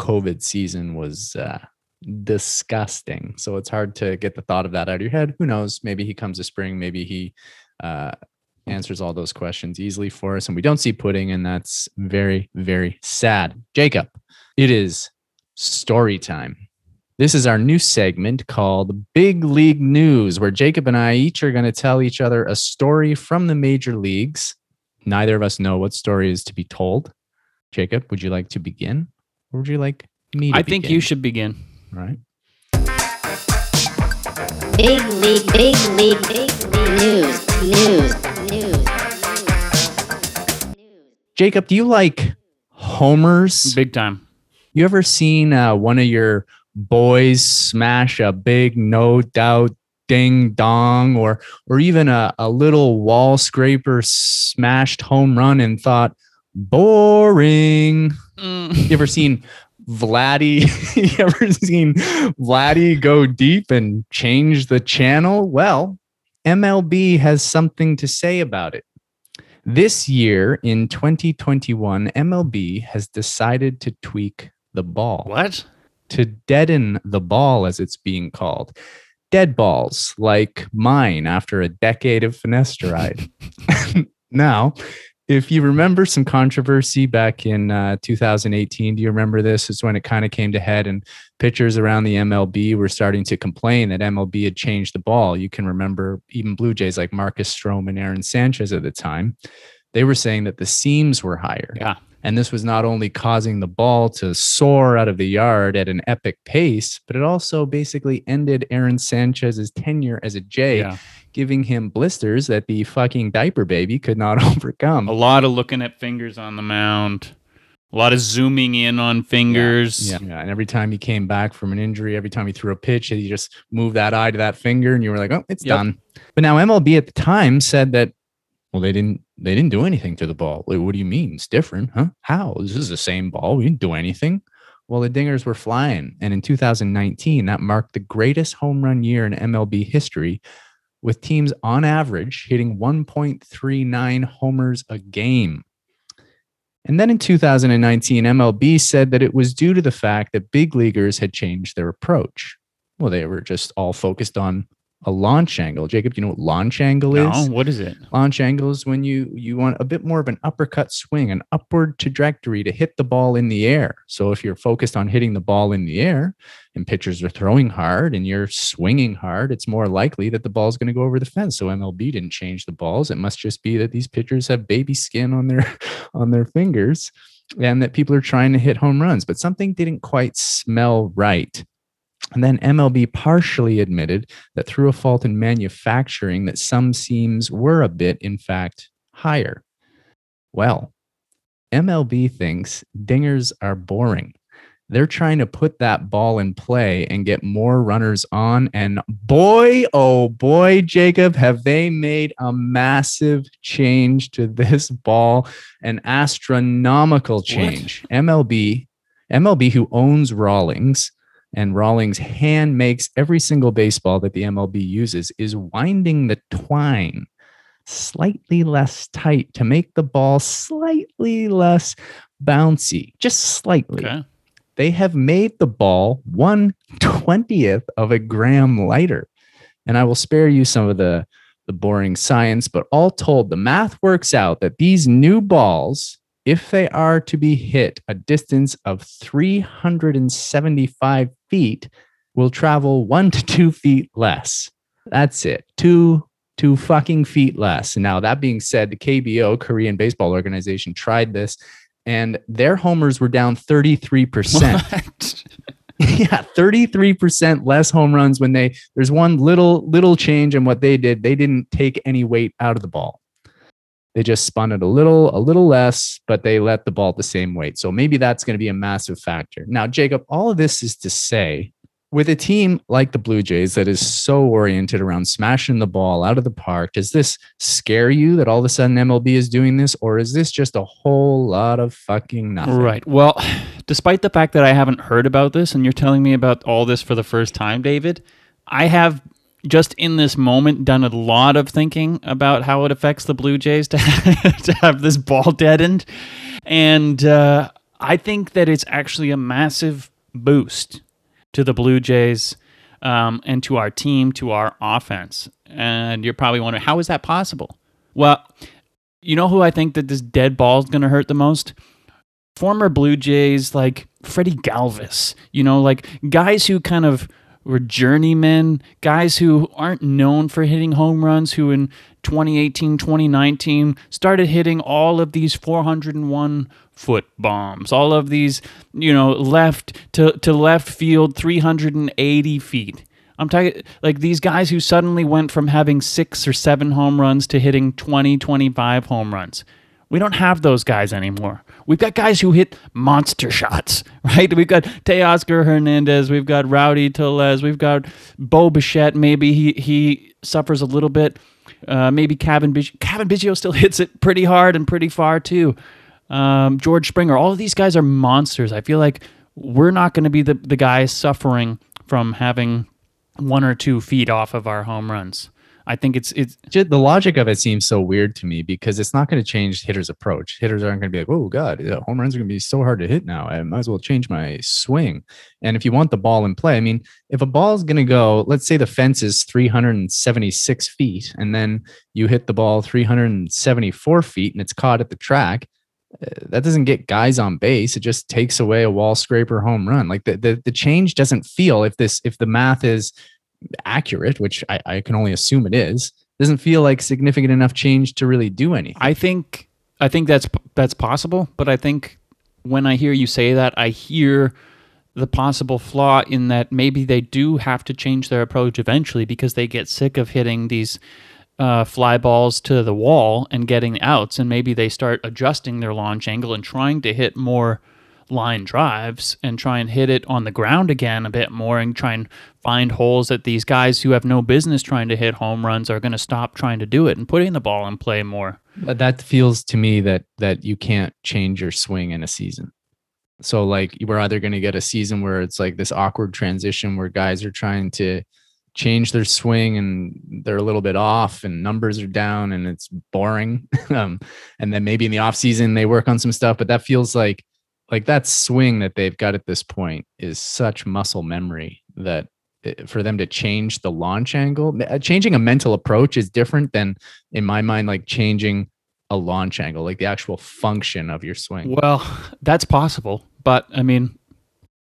COVID season was uh disgusting. So it's hard to get the thought of that out of your head. Who knows? Maybe he comes to spring, maybe he uh Hmm. answers all those questions easily for us and we don't see pudding and that's very very sad. Jacob, it is story time. This is our new segment called Big League News, where Jacob and I each are going to tell each other a story from the major leagues. Neither of us know what story is to be told. Jacob, would you like to begin? Or would you like me to I think begin? you should begin. All right. Big league, big league, big league news, news, news. Jacob, do you like homers? Big time. You ever seen uh, one of your boys smash a big no doubt ding dong or or even a, a little wall scraper smashed home run and thought boring? You ever seen Vladdy? [LAUGHS] you ever seen Vladdy go deep and change the channel? Well, MLB has something to say about it. This year in 2021, MLB has decided to tweak the ball What? to deaden the ball, as it's being called. Dead balls like mine after a decade of finasteride. [LAUGHS] [LAUGHS] now, if you remember some controversy back in uh, 2018, do you remember this? It's when it kind of came to head, and pitchers around the MLB were starting to complain that MLB had changed the ball. You can remember even Blue Jays like Marcus Stroman and Aaron Sanchez at the time. They were saying that the seams were higher. Yeah. And this was not only causing the ball to soar out of the yard at an epic pace, but it also basically ended Aaron Sanchez's tenure as a J, Yeah. Giving him blisters that the fucking diaper baby could not [LAUGHS] overcome. A lot of looking at fingers on the mound. A lot of zooming in on fingers. Yeah. yeah. And every time he came back from an injury, every time he threw a pitch, he just moved that eye to that finger and you were like, oh, it's Yep. done. But now MLB at the time said that, well, they didn't they didn't do anything to the ball. Like, what do you mean? It's different, huh? How? This is the same ball. We didn't do anything. Well, the dingers were flying. And in 2019, that marked the greatest home run year in MLB history, with teams on average hitting 1.39 homers a game. And then in 2019, MLB said that it was due to the fact that big leaguers had changed their approach. Well, they were just all focused on a launch angle. Jacob, do you know what launch angle is? No, what is it? Launch angle is when you you want a bit more of an uppercut swing, an upward trajectory to hit the ball in the air. So if you're focused on hitting the ball in the air and pitchers are throwing hard and you're swinging hard, it's more likely that the ball's going to go over the fence. So MLB didn't change the balls. It must just be that these pitchers have baby skin on their [LAUGHS] on their fingers and that people are trying to hit home runs, but something didn't quite smell right. And then MLB partially admitted that through a fault in manufacturing that some seams were a bit in fact higher. Well, MLB thinks dingers are boring. They're trying to put that ball in play and get more runners on. And boy, oh boy, Jacob, have they made a massive change to this ball, an astronomical change. MLB, MLB, who owns Rawlings, and Rawlings hand makes every single baseball that the MLB uses, is winding the twine slightly less tight to make the ball slightly less bouncy, just slightly Okay. they have made the ball one twentieth of a gram lighter. And I will spare you some of the, the boring science, but all told, the math works out that these new balls, if they are to be hit a distance of 375 feet, will travel one to two feet less. That's it. Two two fucking feet less. Now, that being said, the KBO, Korean Baseball Organization, tried this and their homers were down 33%. [LAUGHS] What? [LAUGHS] yeah, 33% less home runs when they there's one little little change in what they did. They didn't take any weight out of the ball. They just spun it a little a little less, but they let the ball the same weight. So maybe that's going to be a massive factor. Now, Jacob, all of this is to say with a team like the Blue Jays that is so oriented around smashing the ball out of the park, does this scare you that all of a sudden MLB is doing this, or is this just a whole lot of fucking nothing? Right. Well, [SIGHS] despite the fact that I haven't heard about this and you're telling me about all this for the first time, David, I have just in this moment done a lot of thinking about how it affects the Blue Jays to, [LAUGHS] to have this ball deadened. And uh, I think that it's actually a massive boost to the Blue Jays um, and to our team, to our offense. And you're probably wondering, how is that possible? Well, you know who I think that this dead ball is going to hurt the most? former Blue Jays like Freddie Galvis, you know, like guys who kind of were journeymen, guys who aren't known for hitting home runs, who in 2018, 2019 started hitting all of these 401 foot bombs, all of these, you know, left to, to left field 380 feet. I'm talking like these guys who suddenly went from having six or seven home runs to hitting 20, 25 home runs. We don't have those guys anymore. We've got guys who hit monster shots, [LAUGHS] right? We've got Teoscar Hernandez, we've got Rowdy Tellez, we've got Bo Bichette. Maybe he he suffers a little bit. Uh, maybe Cavan Biggio. Cavan Biggio still [LAUGHS] hits it pretty hard and pretty far too. Um, George Springer. All of these guys are monsters. I feel like we're not going to be the the guys suffering from having one or two feet off of our home runs. I think it's it's the logic of it seems so weird to me because it's not going to change hitters' approach. Hitters aren't going to be like, "Oh God, yeah, home runs are going to be so hard to hit now. I might as well change my swing." And if you want the ball in play, I mean, if a ball is going to go, let's say the fence is 376 feet, and then you hit the ball 374 feet, and it's caught at the track. uh, That doesn't get guys on base. It just takes away a wall scraper home run. Like the, the the change doesn't feel if this if the math is accurate, which I, I can only assume it is, doesn't feel like significant enough change to really do anything. I think I think that's that's possible, but I think when I hear you say that, I hear the possible flaw in that maybe they do have to change their approach eventually because they get sick of hitting these uh, fly balls to the wall and getting outs, and maybe they start adjusting their launch angle and trying to hit more line drives and try and hit it on the ground again a bit more and try and find holes that these guys who have no business trying to hit home runs are going to stop trying to do it and putting the ball in play more. But that feels to me that that you can't change your swing in a season. So like we're either going to get a season where it's like this awkward transition where guys are trying to change their swing and they're a little bit off and numbers are down and it's boring. [LAUGHS] um, and then maybe in the off season they work on some stuff, but that feels like like that swing that they've got at this point is such muscle memory that uh, for them to change the launch angle. Uh, Changing a mental approach is different than, in my mind, like changing a launch angle, like the actual function of your swing. Well, that's possible, but I mean,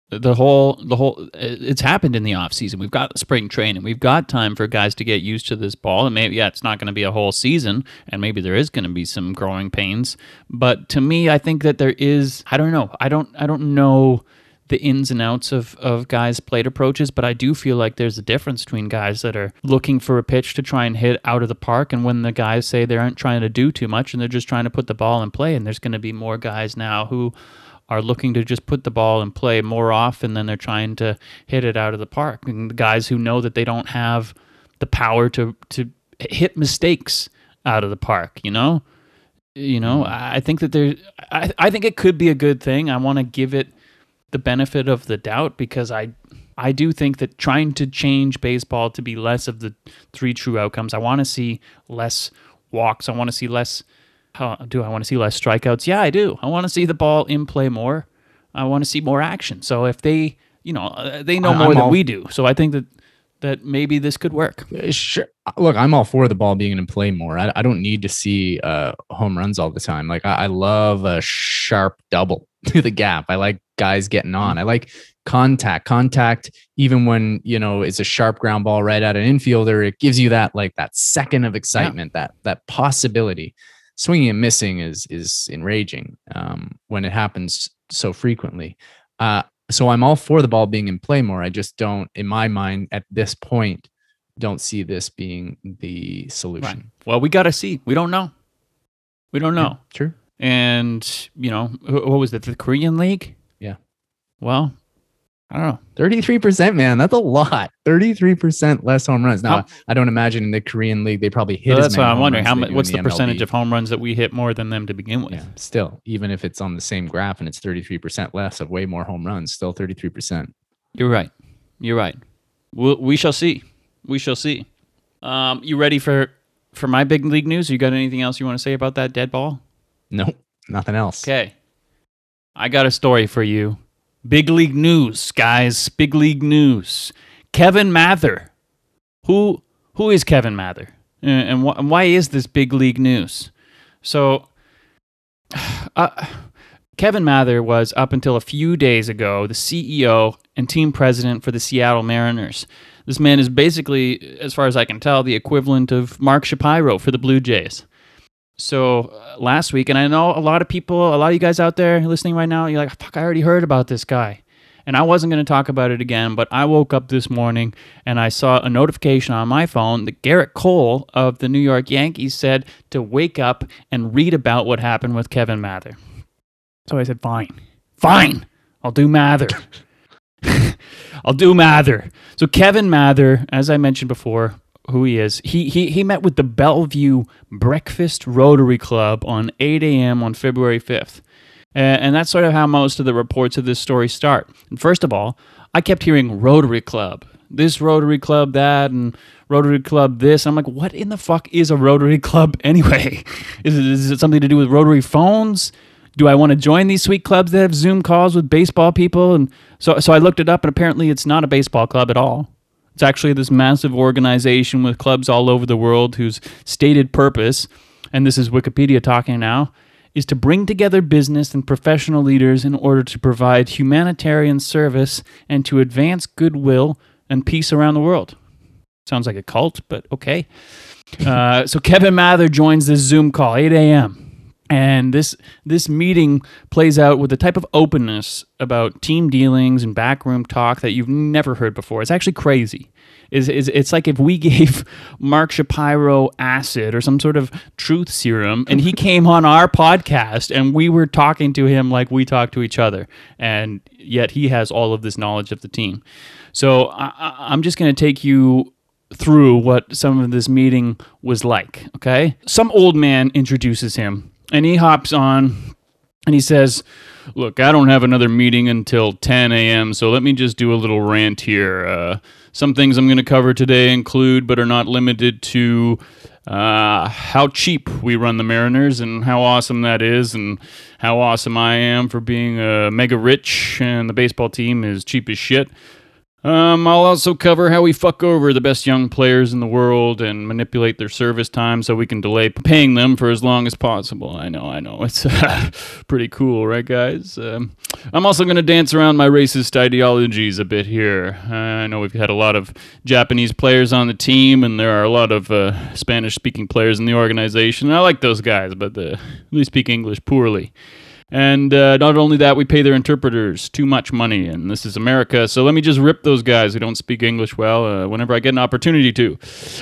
the whole the whole it's happened in the off season. We've got spring training. We've got time for guys to get used to this ball. And maybe yeah, it's not going to be a whole season, and maybe there is going to be some growing pains. But to me, I think that there is. I don't know. I don't. I don't know the ins and outs of, of guys' plate approaches, but I do feel like there's a difference between guys that are looking for a pitch to try and hit out of the park and when the guys say they aren't trying to do too much and they're just trying to put the ball in play. And there's going to be more guys now who are looking to just put the ball in play more often than they're trying to hit it out of the park. And the guys who know that they don't have the power to to hit mistakes out of the park, you know? You know, mm. I think that there I, I think it could be a good thing. I want to give it the benefit of the doubt because I I do think that trying to change baseball to be less of the three true outcomes. I want to see less walks. I want to see less how do I want to see less strikeouts? Yeah, I do. I want to see the ball in play more. I want to see more action. So if they, you know, uh, they know more I'm than all- we do. So I think that that maybe this could work. Uh, Sure. Look, I'm all for the ball being in play more. I, I don't need to see uh, home runs all the time. Like I, I love a sharp double [LAUGHS] to the gap. I like guys getting on. I like contact. Contact, even when you know it's a sharp ground ball right at an infielder, it gives you that like that second of excitement, that that possibility. Swinging and missing is is enraging um, when it happens so frequently. Uh, so I'm all for the ball being in play more. I just don't, in my mind, at this point, don't see this being the solution. Right. Well, we got to see. We don't know. We don't know. Yeah, true. And, you know, what was it? The Korean League? Yeah. Well, I don't know. 33%, man. That's a lot. 33% less home runs. Now, I don't imagine in the Korean league they probably hit So as that's why I'm wondering how much. What's the percentage of home runs that we hit more than them to begin with? Yeah, still, even if it's on the same graph and it's 33% less of way more home runs, still 33%. You're right. You're right. We'll, we shall see. We shall see. Um, you ready for for my big league news? You got anything else you want to say about that dead ball? Nope, nothing else. Okay. I got a story for you. Big league news, guys. Big league news. Kevin Mather. Who who is Kevin Mather? Uh, And, wh- and why is this big league news? So [SIGHS] uh, Kevin Mather was up until a few days ago the CEO and team president for the Seattle Mariners. This man is basically, as far as I can tell, the equivalent of Mark Shapiro for the Blue Jays. So uh, last week, and I know a lot of people, a lot of you guys out there listening right now, you're like, fuck, I already heard about this guy. And I wasn't going to talk about it again, but I woke up this morning and I saw a notification on my phone that Gerrit Cole of the New York Yankees said to wake up and read about what happened with Kevin Mather. So I said, fine, fine, I'll do Mather. [LAUGHS] I'll do Mather. So Kevin Mather, as I mentioned before, who he is, he he he met with the Bellevue Breakfast Rotary Club on 8 a.m. on February 5th. Uh, and that's sort of how most of the reports of this story start. And first of all, I kept hearing Rotary Club, this Rotary Club, that, and Rotary Club, this. I'm like, what in the fuck is a Rotary Club [LAUGHS] anyway? Is it, is it something to do with Rotary phones? Do I want to join these sweet clubs that have Zoom calls with baseball people? And so, so I looked it up, and apparently it's not a baseball club at all. It's actually this massive organization with clubs all over the world whose stated purpose, and this is Wikipedia talking now, is to bring together business and professional leaders in order to provide humanitarian service and to advance goodwill and peace around the world. Sounds like a cult, but okay. Uh, so Kevin Mather joins this Zoom call, 8 a.m. And this this meeting plays out with a type of openness about team dealings and backroom talk that you've never heard before. It's actually crazy. Is is it's like if we [LAUGHS] gave Mark Shapiro acid or some sort of truth serum, and he came on our podcast and we were talking to him like we talk to each other, and yet he has all of this knowledge of the team. So I- I'm just going to take you through what some of this meeting was like. Okay, some old man introduces him, and he hops on and he says, Look, I don't have another meeting until 10 a.m., so let me just do a little rant here. Uh, some things I'm going to cover today include, but are not limited to, uh, how cheap we run the Mariners and how awesome that is, and how awesome I am for being uh, mega rich and the baseball team is cheap as shit. Um, I'll also cover how we fuck over the best young players in the world and manipulate their service time so we can delay paying them for as long as possible. I know, I know. It's [LAUGHS] pretty cool, right, guys? Um, I'm also going to dance around my racist ideologies a bit here. Uh, I know we've had a lot of Japanese players on the team, and there are a lot of uh, Spanish speaking players in the organization. I like those guys, but uh, they speak English poorly. And uh, not only that, we pay their interpreters too much money, and this is America. So let me just rip those guys who don't speak English well uh, whenever I get an opportunity to.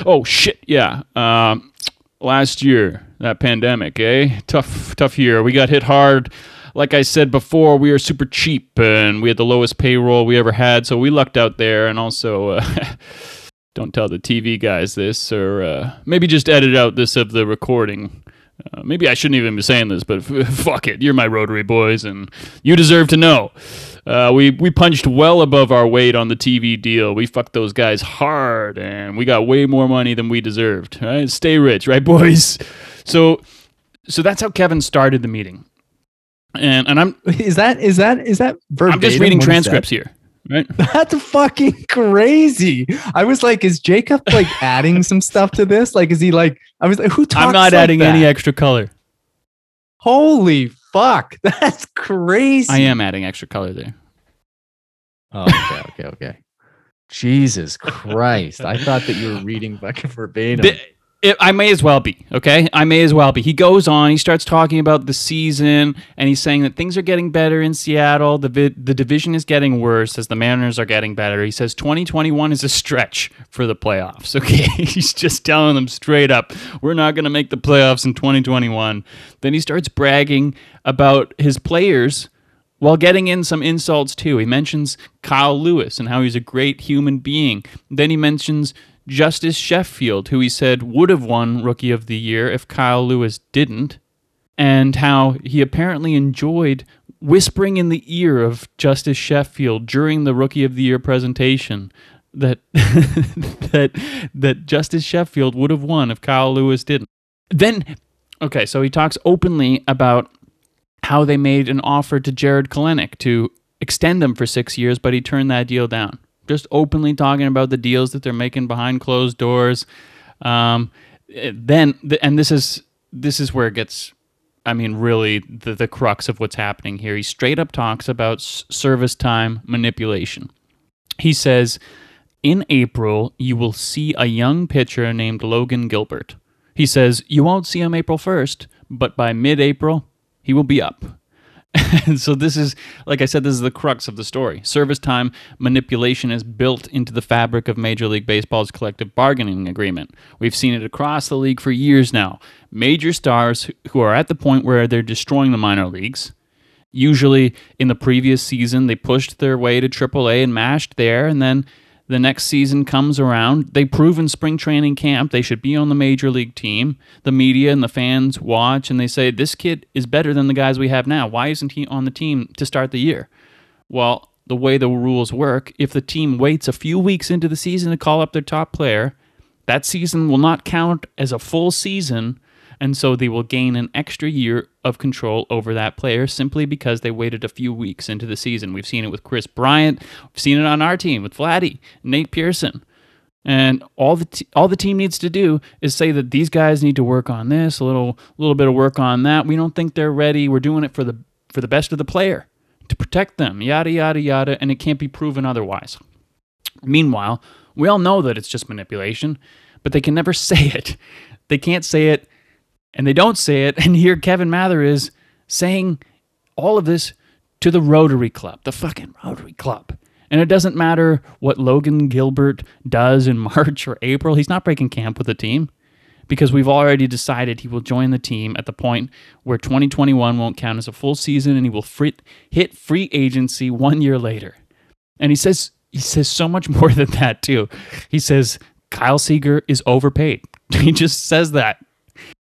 Oh shit, yeah. Um, last year, that pandemic, eh? Tough, tough year. We got hit hard. Like I said before, we are super cheap, and we had the lowest payroll we ever had, so we lucked out there. And also, uh, [LAUGHS] don't tell the TV guys this, or uh, maybe just edit out this of the recording. Uh, maybe I shouldn't even be saying this, but f- [LAUGHS] fuck it. You're my Rotary boys, and you deserve to know. Uh, we we punched well above our weight on the TV deal. We fucked those guys hard, and we got way more money than we deserved. Right? Stay rich, right, [LAUGHS] boys? So, so that's how Kevin started the meeting. And and I'm [LAUGHS] Is that is that is that verbatim? I'm just reading what he said? transcripts here, right? [LAUGHS] That's fucking crazy. I was like, is Jacob like [LAUGHS] adding some stuff to this? Like, is he like? I was like, who talks? I'm not like adding any extra color. Holy fuck, [LAUGHS] that's crazy. I am adding extra color there. Oh, okay, okay, okay. Jesus Christ! I thought that you were reading fucking verbatim. The- it, I may as well be, okay? I may as well be. He goes on, he starts talking about the season, and he's saying that things are getting better in Seattle. The, vi- the division is getting worse as the Mariners are getting better. He says 2021 is a stretch for the playoffs, [LAUGHS] okay? he's just telling them straight up, we're not going to make the playoffs in 2021. Then he starts bragging about his players while getting in some insults too. He mentions Kyle Lewis and how he's a great human being. Then he mentions Justus Sheffield, who he said would have won Rookie of the Year if Kyle Lewis didn't, and how he apparently enjoyed whispering in the ear of Justus Sheffield during the Rookie of the Year presentation that [LAUGHS] that that Justus Sheffield would have won if Kyle Lewis didn't. Then okay, so he talks openly about how they made an offer to Jarred Kelenic to extend them for six years, but he turned that deal down. Just openly talking about the deals that they're making behind closed doors. Um, then, and this is this is where it gets, I mean, really the the crux of what's happening here. He straight up talks about service time manipulation. He says, in April, you will see a young pitcher named Logan Gilbert. He says, you won't see him April 1st, but by mid April, he will be up. And [LAUGHS] so this is, like I said, this is the crux of the story. Service time manipulation is built into the fabric of Major League Baseball's collective bargaining agreement. We've seen it across the league for years now. Major stars who are at the point where they're destroying the minor leagues. Usually in the previous season, they pushed their way to AAA and mashed there, and then the next season comes around. They prove in spring training camp they should be on the major league team. The media and the fans watch and they say, This kid is better than the guys we have now. Why isn't he on the team to start the year? Well, the way the rules work, if the team waits a few weeks into the season to call up their top player, that season will not count as a full season, and so they will gain an extra year of control over that player simply because they waited a few weeks into the season. We've seen it with Kris Bryant, we've seen it on our team with Vladdy, Nate Pearson. And all the t- all the team needs to do is say that these guys need to work on this, a little little bit of work on that. We don't think they're ready. We're doing it for the for the best of the player to protect them, yada yada yada, and it can't be proven otherwise. Meanwhile, we all know that it's just manipulation, but they can never [LAUGHS] say it. They can't say it, and they don't say it. [LAUGHS] And here Kevin Mather is saying all of this to the Rotary Club, the fucking Rotary Club. And it doesn't matter what Logan Gilbert does in [LAUGHS] March or April, he's not breaking camp with the team because we've already decided he will join the team at the point where 2021 won't count as a full season and he will free, hit free agency one year later. And he says he says so much [LAUGHS] more than that too. He says Kyle Seager is overpaid. He just says that.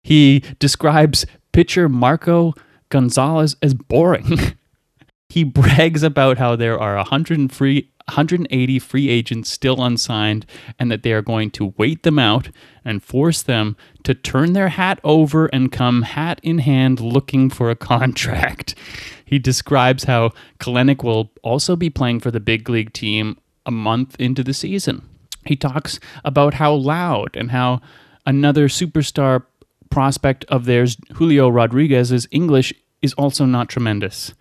He describes pitcher Marco Gonzalez as boring. [LAUGHS] he brags about how there are 100 free 180 free agents still unsigned and that they are going to wait them out and force them to turn their hat over and come hat in hand looking for a contract. [LAUGHS] He describes how Kelenic will also be playing for the big league team a month into the season. He talks about how loud and how another superstar prospect of theirs, Julio Rodriguez's English is also not tremendous.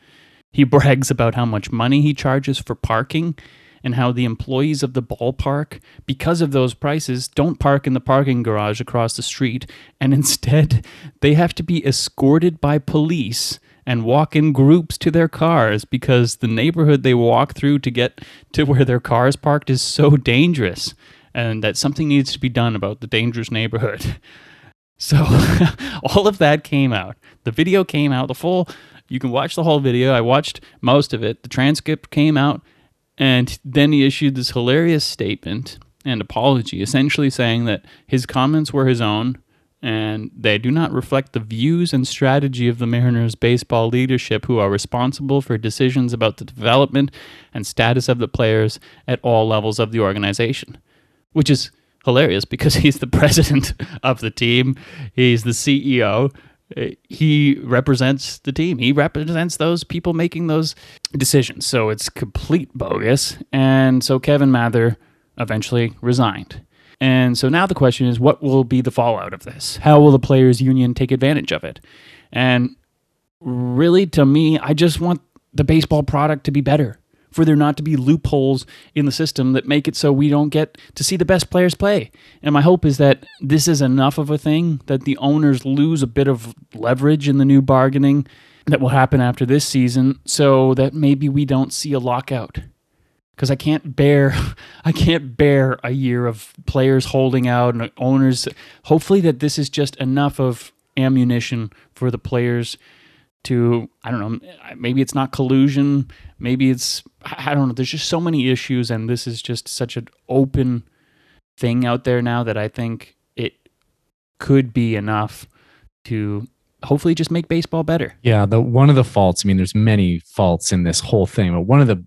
He brags about how much money he charges for parking and how the employees of the ballpark, because of those prices, don't park in the parking garage across the street and [LAUGHS] instead they have to be escorted by police and walk in groups to their cars because the neighborhood they walk through to get to where their cars parked is so dangerous and that something needs to be done about the dangerous neighborhood. [LAUGHS] So [LAUGHS] all of that came out. The video came out, the full you can watch the whole video. I watched most of it. The transcript came out and then he issued this hilarious statement and apology essentially saying that his comments were his own and they do not reflect the views and strategy of the Mariners baseball leadership who are responsible for decisions about the development and status of the players at all levels of the organization. Which is hilarious because [LAUGHS] he's the president of the team, he's the CEO. Uh, he represents the team. He represents those people making those decisions. So it's complete bogus. And so Kevin Mather eventually resigned. And so now the question is what will be the fallout of this? How will the players union take advantage of it? And really to me, I just want the baseball product to be better. For there not to be loopholes in the system that make it so we don't get to see the best players play. And my hope is that this is enough of a thing that the owners lose a bit of leverage in the new bargaining that will happen after this season so that maybe we don't see a lockout because I can't bear [LAUGHS] I can't bear a year of players holding out and owners hopefully that this is just enough of ammunition for the players to I don't know maybe it's not collusion maybe it's I don't know there's just so many issues and this is just such an open thing out there now that I think it could be enough to hopefully just make baseball better. Yeah, the one of the faults, I mean there's many faults in this whole thing, but one of the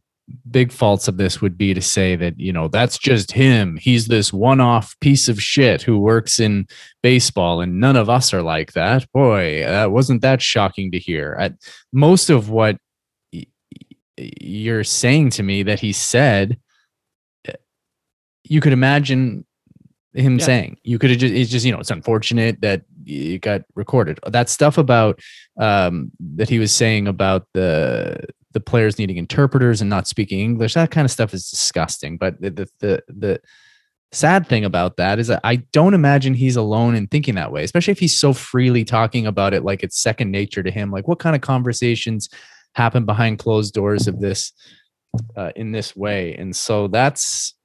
big faults of this would be to say that you know that's just him. He's this one-off piece of shit who works in baseball and none of us are like that. Boy that wasn't that shocking to hear. At most of what you're saying to me that he said you could imagine him Yeah. saying you could have just it's just you know it's unfortunate that it got recorded. That stuff about um that he was saying about the the players needing interpreters and not speaking english that kind of stuff is disgusting. But the the the, the sad thing about that is that i don't imagine he's alone in thinking that way especially if he's so freely talking about it like it's second nature to him. Like what kind of conversations happen behind closed doors of this uh, in this way. And so that's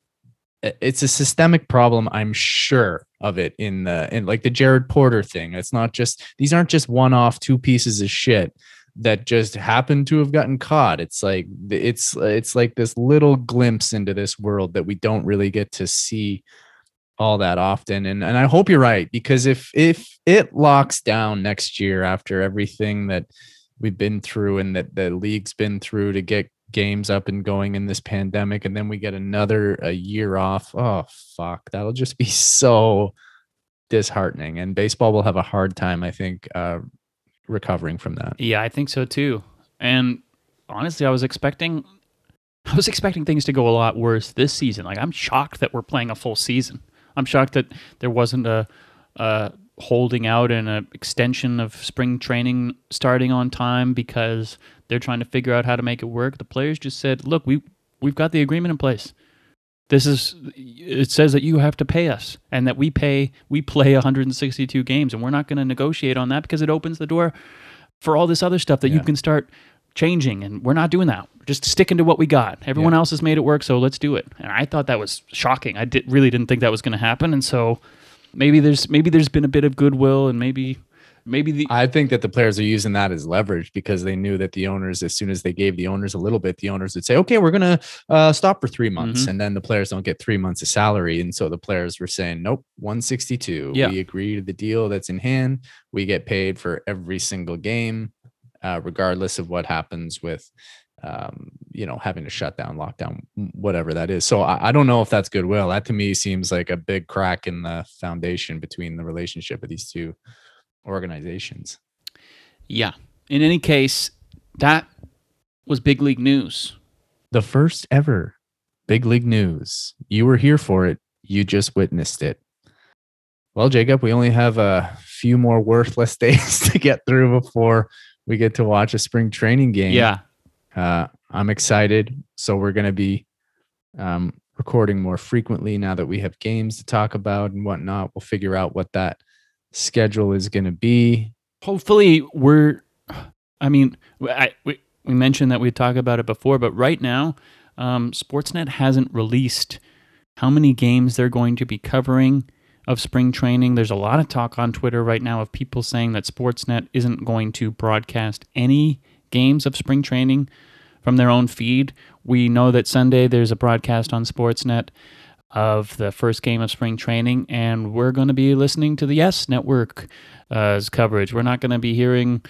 it's a systemic problem i'm sure of it in the in like the jared porter thing. It's not just these aren't just one-off two pieces of shit that just happened to have gotten caught. It's like it's it's like this little glimpse into this world that we don't really get to see all that often. And and i hope you're right because if if it locks down next year after everything that we've been through and that the league's been through to get games up and going in this pandemic and then we get another a year off oh fuck that'll just be so disheartening and baseball will have a hard time i think uh recovering from that Yeah, I think so too. And honestly, I was expecting I was expecting things to go a lot worse this season. Like I'm shocked that we're playing a full season. I'm shocked that there wasn't a, a holding out and an uh, extension of spring training starting on time because they're trying to figure out how to make it work. The players just said, "Look, we we've got the agreement in place. This is it says that you have to pay us and that we pay we play 162 games and we're not going to negotiate on that because it opens the door for all this other stuff that you can start changing and we're not doing that. We're just sticking to what we got. Everyone Yeah. else has made it work, so let's do it. And I thought that was shocking. I did really didn't think that was going to happen and so maybe there's maybe there's been a bit of goodwill and maybe maybe the I think that the players are using that as leverage because they knew that the owners, as soon as they gave the owners a little bit, the owners would say, "Okay, we're gonna uh, stop for three months," Mhm. and then the players don't get three months of salary, and so the players were saying, "Nope, 162. Yeah. We agree to the deal that's in hand. We get paid for every single game, uh, regardless of what happens with." Um, you know, having to shut down, lockdown, whatever that is. So I, I don't know if that's goodwill. That to me seems like a big crack in the foundation between the relationship of these two organizations. yeah. In any case, that was big league news. the first ever big league news. You were here for it. You just witnessed it. Well, Jacob, we only have a few more worthless [LAUGHS] days to get through before we get to watch a spring training game. Yeah. Uh, I'm excited. So we're going to be um, recording more frequently now that we have games to talk about and whatnot. We'll figure out what that schedule is going to be. Hopefully, we're. I mean, I, we we mentioned that we talked about it before, but right now, um, Sportsnet hasn't released how many games they're going to be covering of spring training. There's a lot of talk on Twitter right now of people saying that Sportsnet isn't going to broadcast any games of spring training from their own feed. We know that Sunday there's a broadcast on Sportsnet of the first game of spring training, and we're going to be listening to the Yes Network's uh, coverage. We're not going to be hearing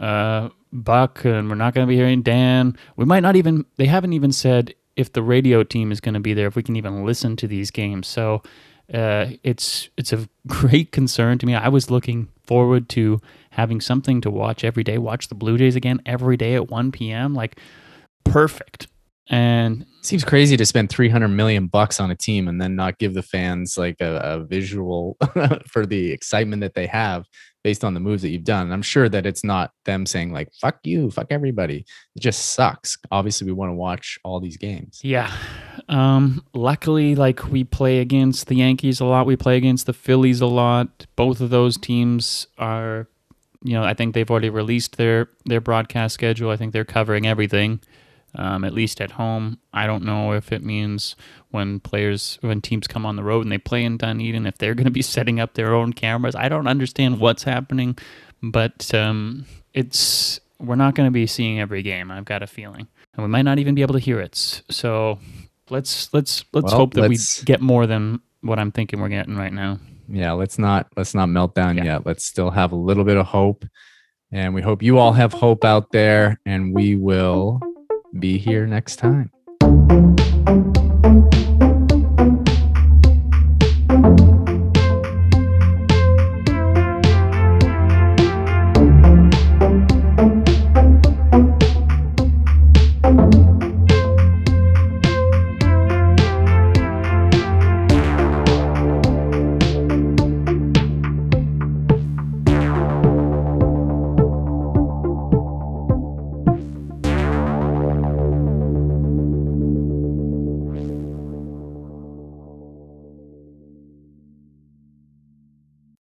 uh, Buck, and we're not going to be hearing Dan. We might not even. They haven't even said if the radio team is going to be there, if we can even listen to these games. So uh, it's it's a [LAUGHS] great concern to me. I was looking forward to having something to watch every day. Watch the Blue Jays again every day at 1 p.m. Like perfect. And Seems crazy to spend 300 million bucks on a team and then not give the fans like a, a visual [LAUGHS] for the excitement that they have based on the moves that you've done. I'm sure that it's not them saying like fuck you, fuck everybody. It just sucks. Obviously, we want to watch all these games. yeah, um, luckily, like we play against the Yankees a lot. We play against the Phillies a lot. Both of those teams are, you know, I think they've already released their their broadcast schedule. I think they're covering everything. um, at least at home. I don't know if it means when players, when teams come on the road and they play in Dunedin, if they're going to be [LAUGHS] setting up their own cameras. I don't understand what's happening, but um, it's we're not going to be seeing every game. I've got a feeling, and we might not even be able to hear it. So let's let's let's Well, hope that let's- we get more than what I'm thinking we're getting right now. Yeah let's not let's not melt down Yeah. yet. Let's still have a little bit of hope. And we hope you all have hope out there and we will be here next time